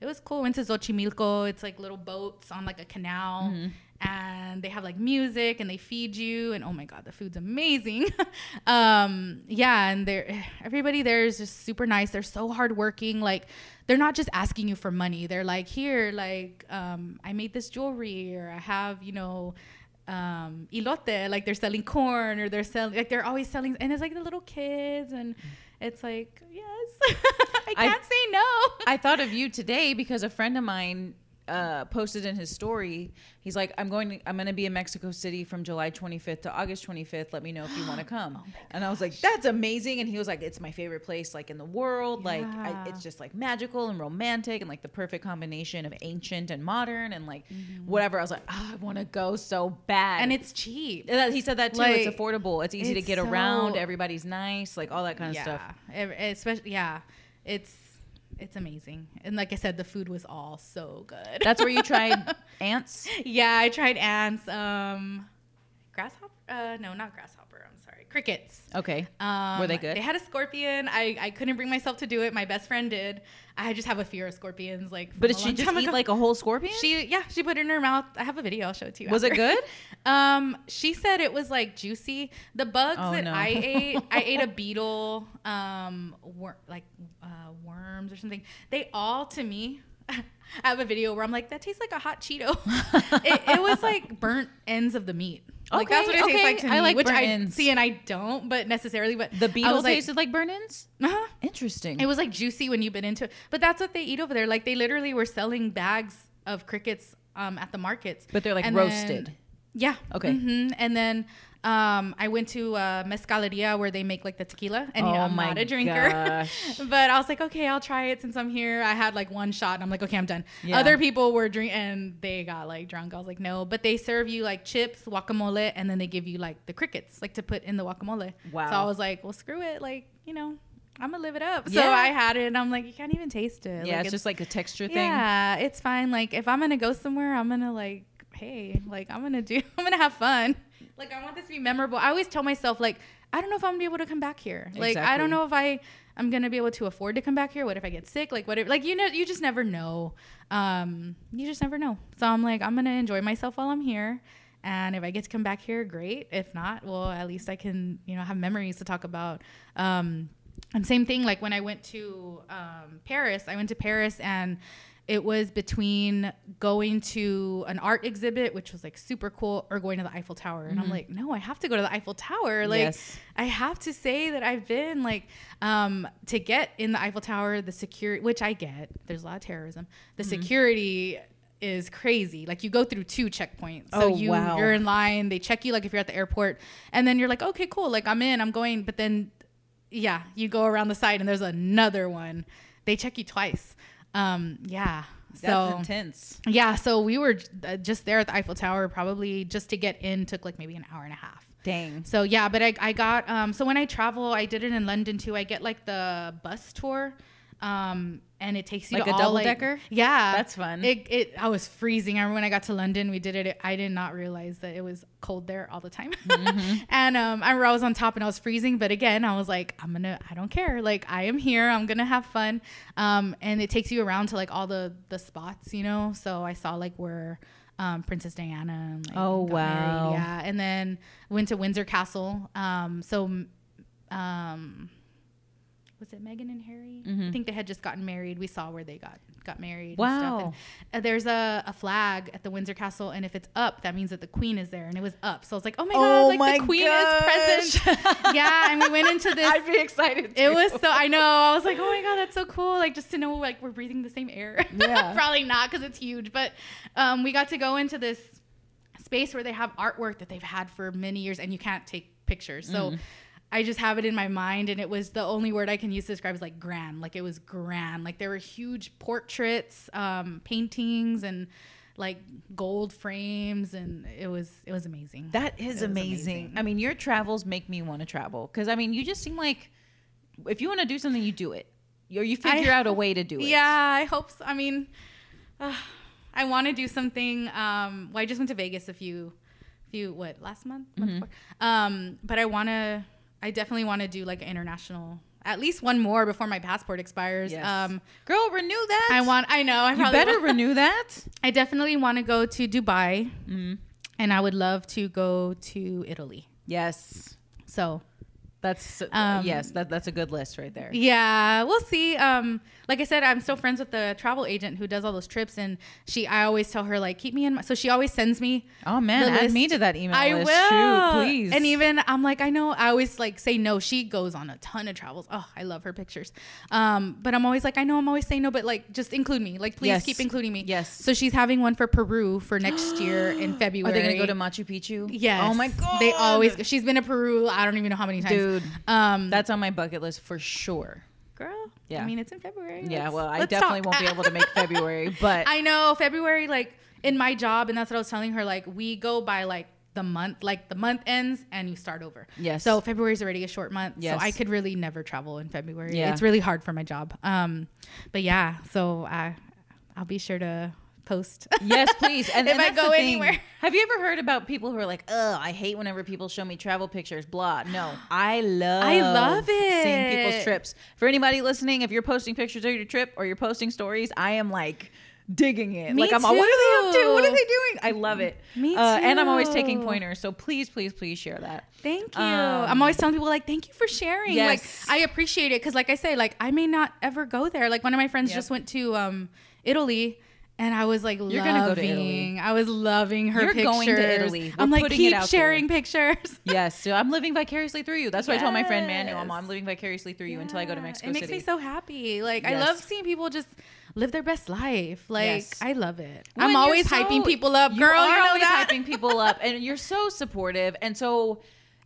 it was cool. Went to Xochimilco. It's like little boats on like a canal. And they have like music and they feed you and oh my god the food's amazing, um yeah and they're everybody there is just super nice. They're so hardworking. Like they're not just asking you for money. They're like here like um I made this jewelry or I have you know um elote. Like they're selling corn or they're selling like they're always selling and it's like the little kids and it's like yes. I I- can't say no. I thought of you today because a friend of mine uh, posted in his story. He's like, "I'm going. To, I'm going to be in Mexico City from July 25th to August 25th. Let me know if you want to come." Oh and I was like, "That's amazing!" And he was like, "It's my favorite place, like in the world. Like, I, it's just like magical and romantic, and like the perfect combination of ancient and modern, and like Mm-hmm. whatever." I was like, oh, "I want to go so bad." and it's cheap And that- he said that too. it's affordable. It's easy to it's get around. Everybody's nice, like all that kind of stuff. ev- especially yeah it's it's amazing. And like i said the food was all so good. That's where you tried ants. yeah i tried ants um grasshopper uh no not grasshopper crickets Okay. um, Were they good? They had a scorpion. I, I couldn't bring myself to do it. My best friend did. I just have a fear of scorpions. Like, But did she just eat ago. like a whole scorpion? She yeah, she put it in her mouth. I have a video. I'll show it to you. Was it good? Um, she said it was like juicy. The bugs Oh, that no. I ate, I ate a beetle, um, wor- like uh, worms or something. They all to me. I have a video where I'm like, that tastes like a hot Cheeto. it, it was like burnt ends of the meat. Like that's what Okay, it tastes okay. like to me. I like which burnt I ends. see and I don't, but necessarily. But The beetle like, tasted like burn-ins. uh-huh. Interesting. It was like juicy when you bit into it. But that's what they eat over there. Like they literally were selling bags of crickets um, at the markets. but they're like And then- roasted. Yeah. Okay. hmm And then um, I went to uh, Mezcaleria where they make like the tequila, and you know, Oh I'm my not a drinker. but I was like, okay, I'll try it since I'm here. I had like one shot, and I'm like, okay, I'm done. Yeah. Other people were drink, and they got like drunk. I was like, no. But they serve you like chips, guacamole, and then they give you like the crickets, like to put in the guacamole. Wow. So I was like, well, screw it, like you know. I'm gonna live it up. Yeah. So I had it, and I'm like, you can't even taste it. yeah, Like, it's, just like a texture thing. yeah, it's fine. Like if I'm gonna go somewhere, I'm gonna like, hey, like I'm gonna do, I'm gonna have fun. Like I want this to be memorable. I always tell myself like, I don't know if I'm gonna be able to come back here. Like I don't know if I, I'm gonna be able to afford to come back here. What if I get sick? Like whatever. Like you know, you just never know. Um, you just never know. So I'm like, I'm gonna enjoy myself while I'm here. And if I get to come back here, great. If not, well, at least I can, you know, have memories to talk about. Um, and same thing, like when I went to um, Paris, I went to Paris and it was between going to an art exhibit, which was like super cool, or going to the Eiffel Tower. And I'm like, no, I have to go to the Eiffel Tower. Like, Yes. I have to say that I've been like, um, to get in the Eiffel Tower, the security, which I get, there's a lot of terrorism. The security is crazy. Like you go through two checkpoints. So Oh, you wow. you're in line, they check you like if you're at the airport, and then you're like, okay, cool, like I'm in, I'm going, but then yeah, you go around the side and there's another one. They check you twice. Um, yeah. That's so intense. yeah, so we were uh, just there at the Eiffel Tower. Probably just to get in took like maybe an hour and a half. Dang. So yeah, but I, I got um so when I travel, I did it in London too. I get like the bus tour, um and it takes you Like to a all, like- double-decker? yeah, That's fun. It it I was freezing. I remember when I got to London, we did it. I did not realize that it was cold there all the time. Mm-hmm. and um, I remember I was on top and I was freezing, but again, I was like, I'm gonna, I don't care. Like I am here. I'm gonna have fun. Um, and it takes you around to like all the the spots, you know. So I saw like where. Um, Princess Diana. Like, Oh, got married, wow. Yeah, and then went to Windsor Castle. Um, so, um, was it Meghan and Harry? Mhm. I think they had just gotten married. We saw where they got got married. And Wow. stuff. And, uh, there's a, a flag at the Windsor Castle, and if it's up, that means that the Queen is there, and it was up. So I was like, oh my god, Oh like my the Queen gosh. is present. yeah, and we went into this. I'd be excited. it was so I know I was like, oh my god, that's so cool. Like just to know like we're breathing the same air. Yeah. Probably not because it's huge, but um, we got to go into this space where they have artwork that they've had for many years, and you can't take pictures. So. Mm. I just have it in my mind, and it was the only word I can use to describe is like grand. Like it was grand. Like there were huge portraits, um, paintings, and like gold frames, and it was it was amazing. That is amazing. amazing. I mean, your travels make me want to travel because I mean, you just seem like if you want to do something, you do it. Or you figure I- out a way to do it. Yeah, I hope so. I mean, uh, I want to do something. Um, well, I just went to Vegas a few, few what last month, month Mhm. before. Um, but I want to. I definitely want to do like international, at least one more before my passport expires. Yes. Um, Girl, renew that. I want. I know. I You probably better renew that. I definitely want to go to Dubai, Mm. and I would love to go to Italy. Yes, So that's Um, yes. That that's a good list right there. Yeah, we'll see. Um, like I said, I'm still friends with the travel agent who does all those trips, and she, I always tell her like, keep me in. My, so she always sends me. Oh man, add me to that email I list. will, Shoot, please. And even I'm like, I know. I always like say no. She goes on a ton of travels. Oh, I love her pictures. Um, but I'm always like, I know. I'm always saying no, but like, just include me. Like, please Yes. keep including me. Yes. So she's having one for Peru for next year in February. Are they gonna go to Machu Picchu? Yes. Oh my god. They always. She's been to Peru. I don't even know how many times. Dude, Um, that's on my bucket list for sure. girl. Yeah. I mean, it's in February. Yeah. Let's- Well, I definitely talk. won't be able to make February, but I know February, like in my job, and that's what I was telling her. Like we go by like the month, like the month ends and you start over. Yes. So February is already a short month. Yes. So I could really never travel in February. Yeah. It's really hard for my job. Um, but yeah, so I, I'll be sure to post. yes, please. And If and I go anywhere. have you ever heard about people who are like, "Oh, I hate whenever people show me travel pictures." Blah. No, I love. I love it. seeing people's trips. For anybody listening, if you're posting pictures of your trip or you're posting stories, I am like digging it. Me like I'm all, what are they up to? What are they doing? I love it. Me Uh, and I'm always taking pointers. So please, please, please share that. Thank you. Um, I'm always telling people like, thank you for sharing. Yes. Like I appreciate it because, like I say, like I may not ever go there. Like one of my friends Yep. just went to um, Italy. And I was like, You're loving, gonna go to Italy. I was loving her You're pictures. going to Italy. I'm We're like, putting it keep out sharing pictures. Yes, so I'm living vicariously through you. That's what I told my friend Manuel. I'm, I'm living vicariously through you until I go to Yeah, Mexico It makes City. me so happy. Like I Yes. love seeing people just live their best life. Like Yes. I love it. I'm you're always so- hyping people up, you girl. are You know always that? hyping people up, and you're so supportive. And so,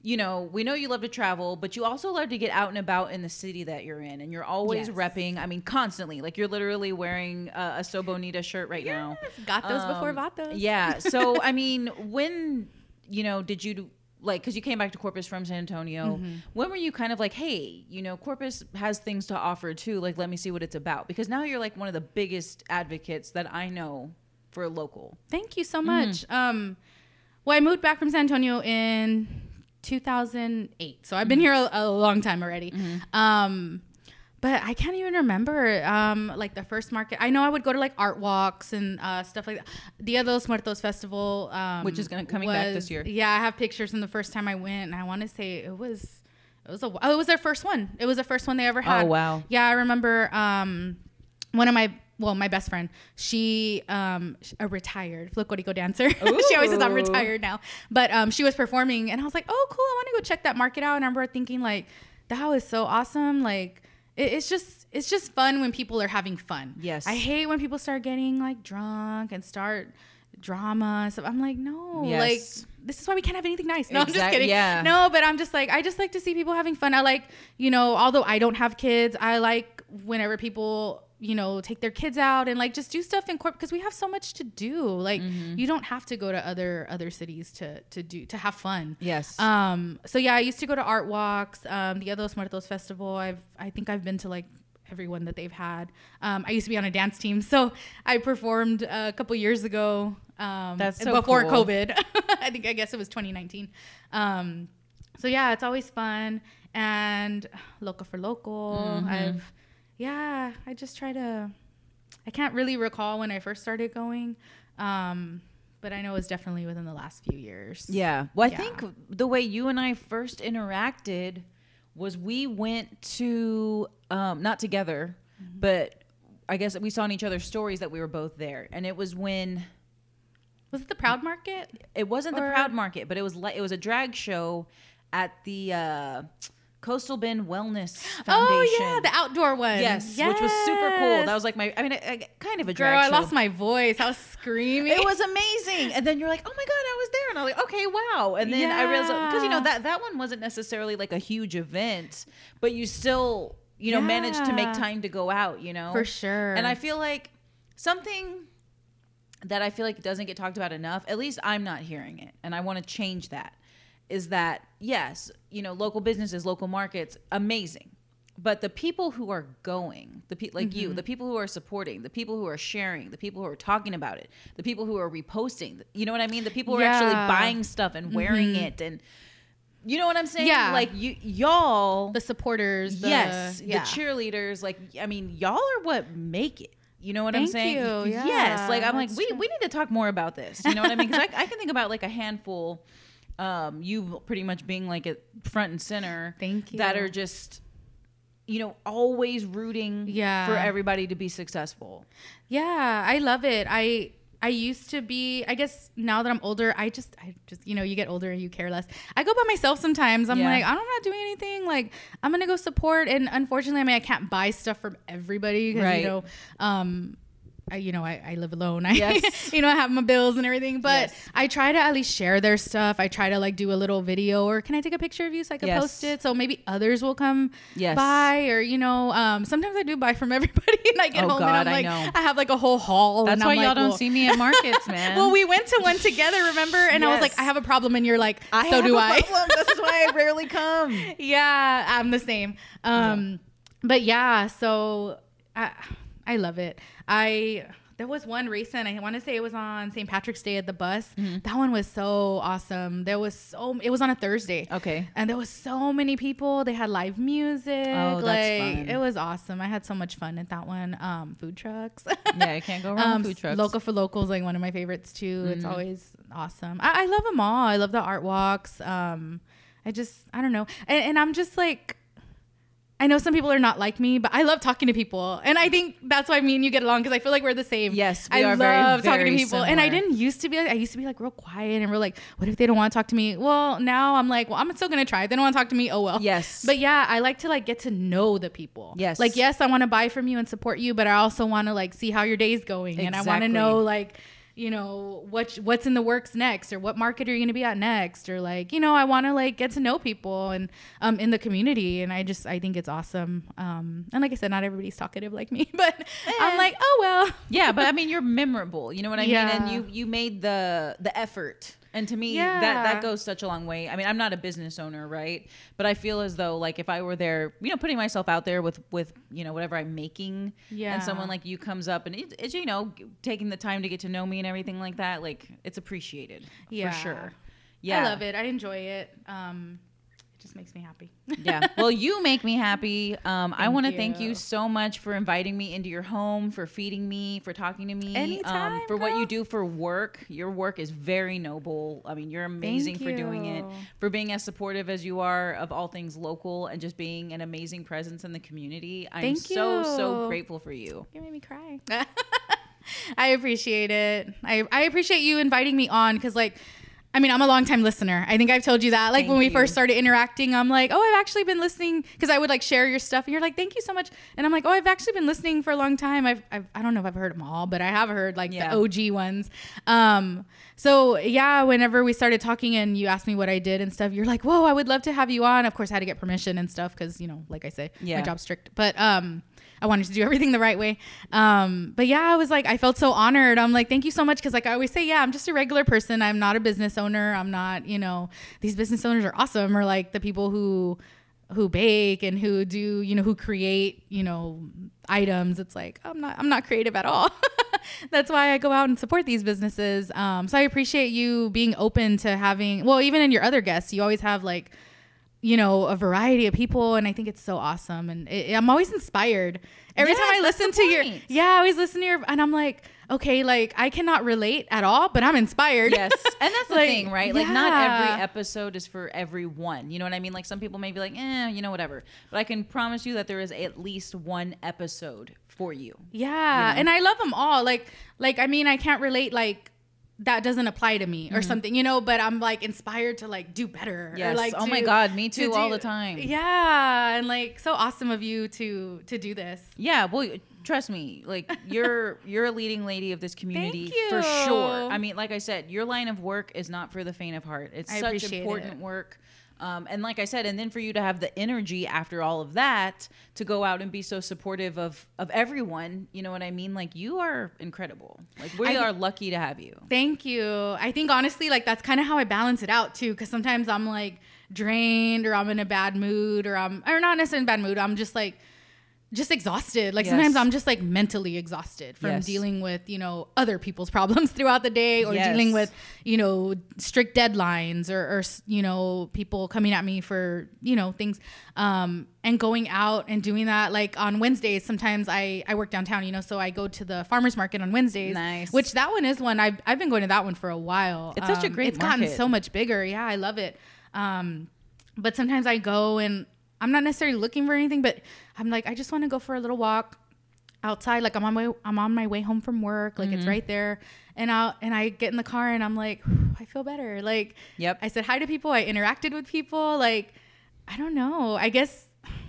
you know, we know you love to travel, but you also love to get out and about in the city that you're in, and you're always Yes. repping. I mean, constantly. Like you're literally wearing a, a So Bonita shirt right now. Got those before Um, Vatos. Yeah. So I mean, when you know, did you like because you came back to Corpus from San Antonio? Mm-hmm. When were you kind of like, hey, you know, Corpus has things to offer too. Like, let me see what it's about. Because now you're like one of the biggest advocates that I know for local. Thank you so much. Um, well, I moved back from San Antonio in 2008, so I've Mm-hmm. been here a, a long time already. Um, but I can't even remember um, like the first market. I know I would go to like art walks and uh, stuff like that. Dia de los Muertos festival, um, Which is gonna- coming back this year. Yeah, I have pictures from the first time I went, and I want to say it was. It was a. Oh, it was their first one. It was the first one they ever had. Oh, wow. Yeah, I remember um, one of my well, my best friend. She um, a retired folklorico dancer. she always says I'm retired now, but um, she was performing, and I was like, oh, cool. I want to go check that market out. And I remember thinking like, that was so awesome. Like, it, it's just it's just fun when people are having fun. Yes. I hate when people start getting like drunk and start drama stuff. I'm like, no, Yes. like this is why we can't have anything nice. No, I'm just kidding. yeah. No, but I'm just like, I just like to see people having fun. I like, you know, although I don't have kids, I like whenever people, you know, take their kids out and like just do stuff in court because we have so much to do. Like, Mm-hmm. you don't have to go to other other cities to to do to have fun. Yes. Um. So yeah, I used to go to art walks. Um. The los Muertos festival. I've I think I've been to like everyone that they've had. Um. I used to be on a dance team, so I performed a couple years ago. Um. That's so before cool. COVID. I think I guess it was 2019. Um. So yeah, it's always fun and local for local. Mhm. I've yeah. I just try to. I can't really recall when I first started going. Um. But I know it was definitely within the last few years. Yeah. Well, I Yeah. think the way you and I first interacted was we went to um, not together, Mm-hmm. but I guess we saw in each other's stories that we were both there, and it was when Was it the Proud Market? it wasn't Or- the Proud Market, but it was like it was a drag show at the uh, Coastal Bend Wellness Foundation. Oh yeah, the outdoor one. yes, which was super cool. That was like my, I mean, I, I, kind of a drag girl. drag I lost my voice. I was screaming. it was amazing, and then you're like, "Oh my god, I was there!" And I'm like, "Okay, wow!" And then I realized because you know that that one wasn't necessarily like a huge event, but you still you know managed to make time to go out, you know, for sure. And I feel like something that I feel like doesn't get talked about enough, at least I'm not hearing it, and I want to change that. Is that yes, you know, local businesses, local markets, amazing. But the people who are going, the people like you, mm-hmm. the people who are supporting, the people who are sharing, the people who are talking about it, the people who are reposting, you know what I mean? The people who are actually buying stuff and wearing mm-hmm. it and you know what I'm saying? Yeah. Like you y'all the supporters. The, yes, yeah. the cheerleaders. Like, I mean, y'all are what make it. You know what I'm Thank saying? you. Yes. Like, I'm like, that's we, we need to talk more about this. You know what I mean? Because I, I can think about like a handful, um, you pretty much being like at front and center. Thank you. That are just, you know, always rooting Yeah. for everybody to be successful. Yeah, I love it. I I used to be. I guess now that I'm older, I just I just you know you get older and you care less. I go by myself sometimes. I'm Yeah. like I'm not doing anything. Like I'm gonna go support. And unfortunately, I mean I can't buy stuff from everybody because Right. you know. um I, you know, I, I live alone. I, Yes. you know, I have my bills and everything, but Yes. I try to at least share their stuff. I try to like do a little video or can I take a picture of you so I can Yes. post it? So maybe others will come Yes. by or, you know, um, sometimes I do buy from everybody and I get Oh, home God, and I'm I like, know. I have like a whole haul. That's why I'm y'all like, don't well- see me at markets, man. well, we went to one together, remember? And I was like, I have a problem, and you're like, I so have do a I. problem. this is why I rarely come. yeah, I'm the same. Um, but yeah, so I, I love it. I there was one recent. I want to say it was on St. Patrick's Day at the bus. Mm-hmm. That one was so awesome. There was so it was on a Thursday. Okay. And there was so many people. They had live music. Oh, that's like fun. it was awesome. I had so much fun at that one. Um, food trucks. Yeah, you can't go wrong with food trucks. Mm-hmm. Local for locals, like one of my favorites too. It's always awesome. I, I love them all. I love the art walks. Um, I just I don't know, and, and I'm just like. I know some people are not like me, but I love talking to people, and I think that's why me and you get along because I feel like we're the same. Yes, we I are very, love talking to very people, and I didn't used to be. Like, I used to be like real quiet and real like, what if they don't want to talk to me? Well, now I'm like, well, I'm still gonna try. If they don't want to talk to me, oh well. Yes. But yeah, I like to like get to know the people. Yes. Like yes, I want to buy from you and support you, but I also want to like see how your day's going, and I want to know like you know what what's in the works next or what market are you going to be at next? Or like you know i want to like get to know people and um in the community. And i just i think it's awesome. Um and like i said not everybody's talkative like me but i'm Eh. like oh well. Yeah but i mean you're memorable. You know what i mean? And you you made the the effort and to me that Yeah. that that goes such a long way i mean i'm not a business owner right but i feel as though like if i were there you know putting myself out there with with you know whatever i'm making Yeah. and someone like you comes up and it, it's you know taking the time to get to know me and everything like that like it's appreciated Yeah. for sure yeah i love it i enjoy it um just makes me happy yeah. Well, you make me happy. Um, I want to thank you. you so much for inviting me into your home, for feeding me, for talking to me, um, Anytime, for what you do for work. Your work is very noble. I mean, you're amazing for doing it, for being as supportive as you are of all things local, and just being an amazing presence in the community. I'm Thank so so grateful for you. You made me cry. I appreciate it. I, I appreciate you inviting me on because, like, I mean, I'm a long time listener. I think I've told you that. Like, Thank when we you. first started interacting, I'm like, oh, I've actually been listening because I would like share your stuff. And you're like, thank you so much. And I'm like, oh, I've actually been listening for a long time. I've, I've I don't know if I've heard them all, but I have heard like Yeah. the OG ones. Um, so yeah, whenever we started talking and you asked me what I did and stuff, you're like, whoa, I would love to have you on. Of course, I had to get permission and stuff because, you know, like I say, Yeah. my job's strict. But, um, I wanted to do everything the right way. Um, but yeah, I was like, I felt so honored. I'm like, thank you so much. Cause like I always say, yeah, I'm just a regular person. I'm not a business owner. I'm not, you know, these business owners are awesome or like the people who, who bake and who do, you know, who create, you know, items. It's like, I'm not, I'm not creative at all. That's why I go out and support these businesses. Um, so I appreciate you being open to having, well, even in your other guests, you always have like, you know a variety of people and i think it's so awesome and it, i'm always inspired every Yes, time i listen to your yeah i always listen to your and i'm like okay like i cannot relate at all but i'm inspired Yes. And that's the thing, right? Like not every episode is for everyone. You know what I mean? Like some people may be like, eh, you know, whatever. But I can promise you that there is at least one episode for you. Yeah, you know? and I love them all. Like, like I mean, I can't relate like that doesn't apply to me or Mm-hmm. something, you know. But I'm like inspired to like do better. or, Yes. like Oh my God, me to too, all do- the time. Yeah, and like so awesome of you to to do this. Yeah, well, trust me, like you're you're a leading lady of this community for sure. I mean, like I said, your line of work is not for the faint of heart. It's I such important it. work. Um, and like I said, and then for you to have the energy after all of that to go out and be so supportive of of everyone, you know what I mean? Like you are incredible. Like we I- are lucky to have you. Thank you. I think honestly, like that's kind of how I balance it out too. Because sometimes I'm like drained, or I'm in a bad mood, or I'm or not necessarily in a bad mood. I'm just like just exhausted. Like Yes. sometimes I'm just like mentally exhausted from Yes. dealing with you know other people's problems throughout the day, or Yes. dealing with you know strict deadlines, or, or you know people coming at me for you know things, um, and going out and doing that. Like on Wednesdays, sometimes I I work downtown, you know, so I go to the farmers market on Wednesdays. Nice. Which that one is one I've I've been going to that one for a while. It's such a Um, great It's gotten so much bigger. Yeah, I love it. Um, but sometimes I go and I'm not necessarily looking for anything, but I'm like I just want to go for a little walk outside. Like I'm on my I'm on my way home from work. Like Mm-hmm. it's right there, and I and I get in the car and I'm like I feel better. Like Yep. I said hi to people. I interacted with people. Like I don't know. I guess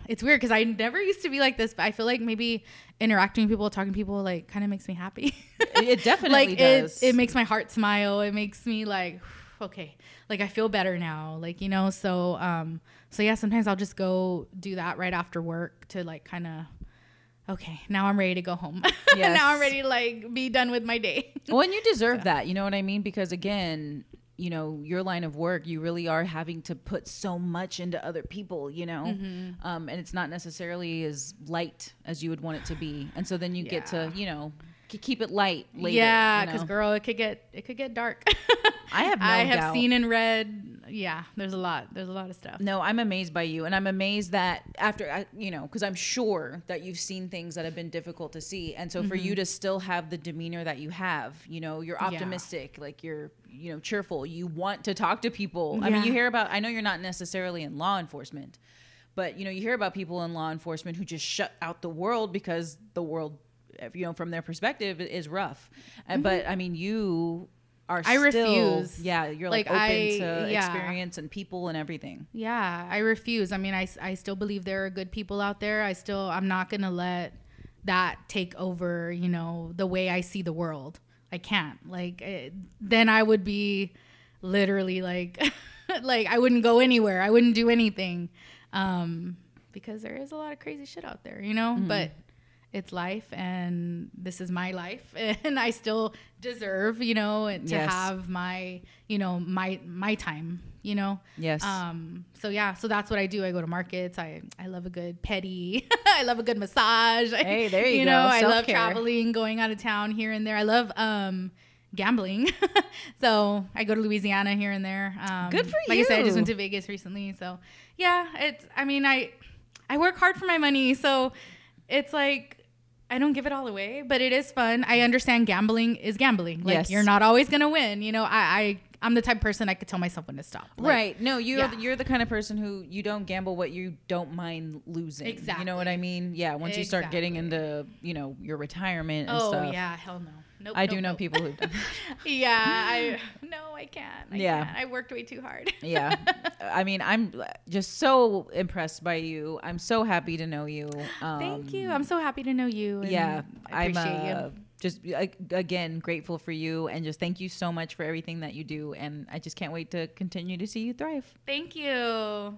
it's weird because I never used to be like this, but I feel like maybe interacting with people, talking to people, like kind of makes me happy. It- it definitely like does. It, it makes my heart smile. It makes me like, okay, like I feel better now. Like you know, so um, so yeah. Sometimes I'll just go do that right after work to like kind of. Okay, now I'm ready to go home. Yes. now I'm ready to like be done with my day. well, and you deserve that. You know what I mean? Because again, you know, your line of work, you really are having to put so much into other people, you know, Mm-hmm. um, and it's not necessarily as light as you would want it to be. And so then you get to, you know, keep it light later. yeah, you because know? girl, it could get it could get dark. I have no I have doubt. seen and read. Yeah, there's a lot. There's a lot of stuff. No, I'm amazed by you, and I'm amazed that after I- you know, because I'm sure that you've seen things that have been difficult to see, and so for you to still have the demeanor that you have, you know, you're Mm-hmm. Yeah. optimistic, like you're, you know, cheerful. You want to talk to people. I mean, you hear about. I know you're not necessarily in law enforcement, but you know, you hear about people in law enforcement who just shut out the world because the world, you know, from their perspective, is rough. And But I mean, you. Are Mm-hmm. I still, refuse. yeah. You're like, Like, open I- to yeah. experience and people and everything. Yeah, I refuse. I mean, I, I still believe there are good people out there. I still, I'm not going to let that take over, you know, the way I see the world. I can't. Like, eh, then I would be literally like, like, I wouldn't go anywhere. I wouldn't do anything. Um, because there is a lot of crazy shit out there, you know? Mm-hmm. But it's life and this is my life and I still deserve, you know, to Yes. have my, you know, my my time, you know. Yes. Um so yeah, so that's what I do. I go to markets. I I love a good petty. I love a good massage. Hey, there you go. know, I love traveling, going out of town here and there. I love um gambling. so I go to Louisiana here and there. Um, Good for you. like I said, I just went to Vegas recently. So yeah, it's. I mean, I I work hard for my money, so it's like I don't give it all away, but it is fun. I understand gambling is gambling. Like Yes. you're not always gonna win. You know, I, I I'm the type of person I could tell myself when to stop. Like, right. No, you're yeah. the, you're the kind of person who you don't gamble what you don't mind losing. Exactly. You know what I mean? Yeah. Once you start getting into you know your retirement and Oh stuff. yeah, hell no. Nope. I nope, do know nope. people who've done. yeah, I no, I can't. I Yeah. can't. I worked way too hard. yeah. I mean, I'm just so impressed by you. I'm so happy to know you. Um, Thank you. I'm so happy to know you. and yeah, I appreciate I'm uh, you. just again grateful for you and just thank you so much for everything that you do and I just can't wait to continue to see you thrive. Thank you.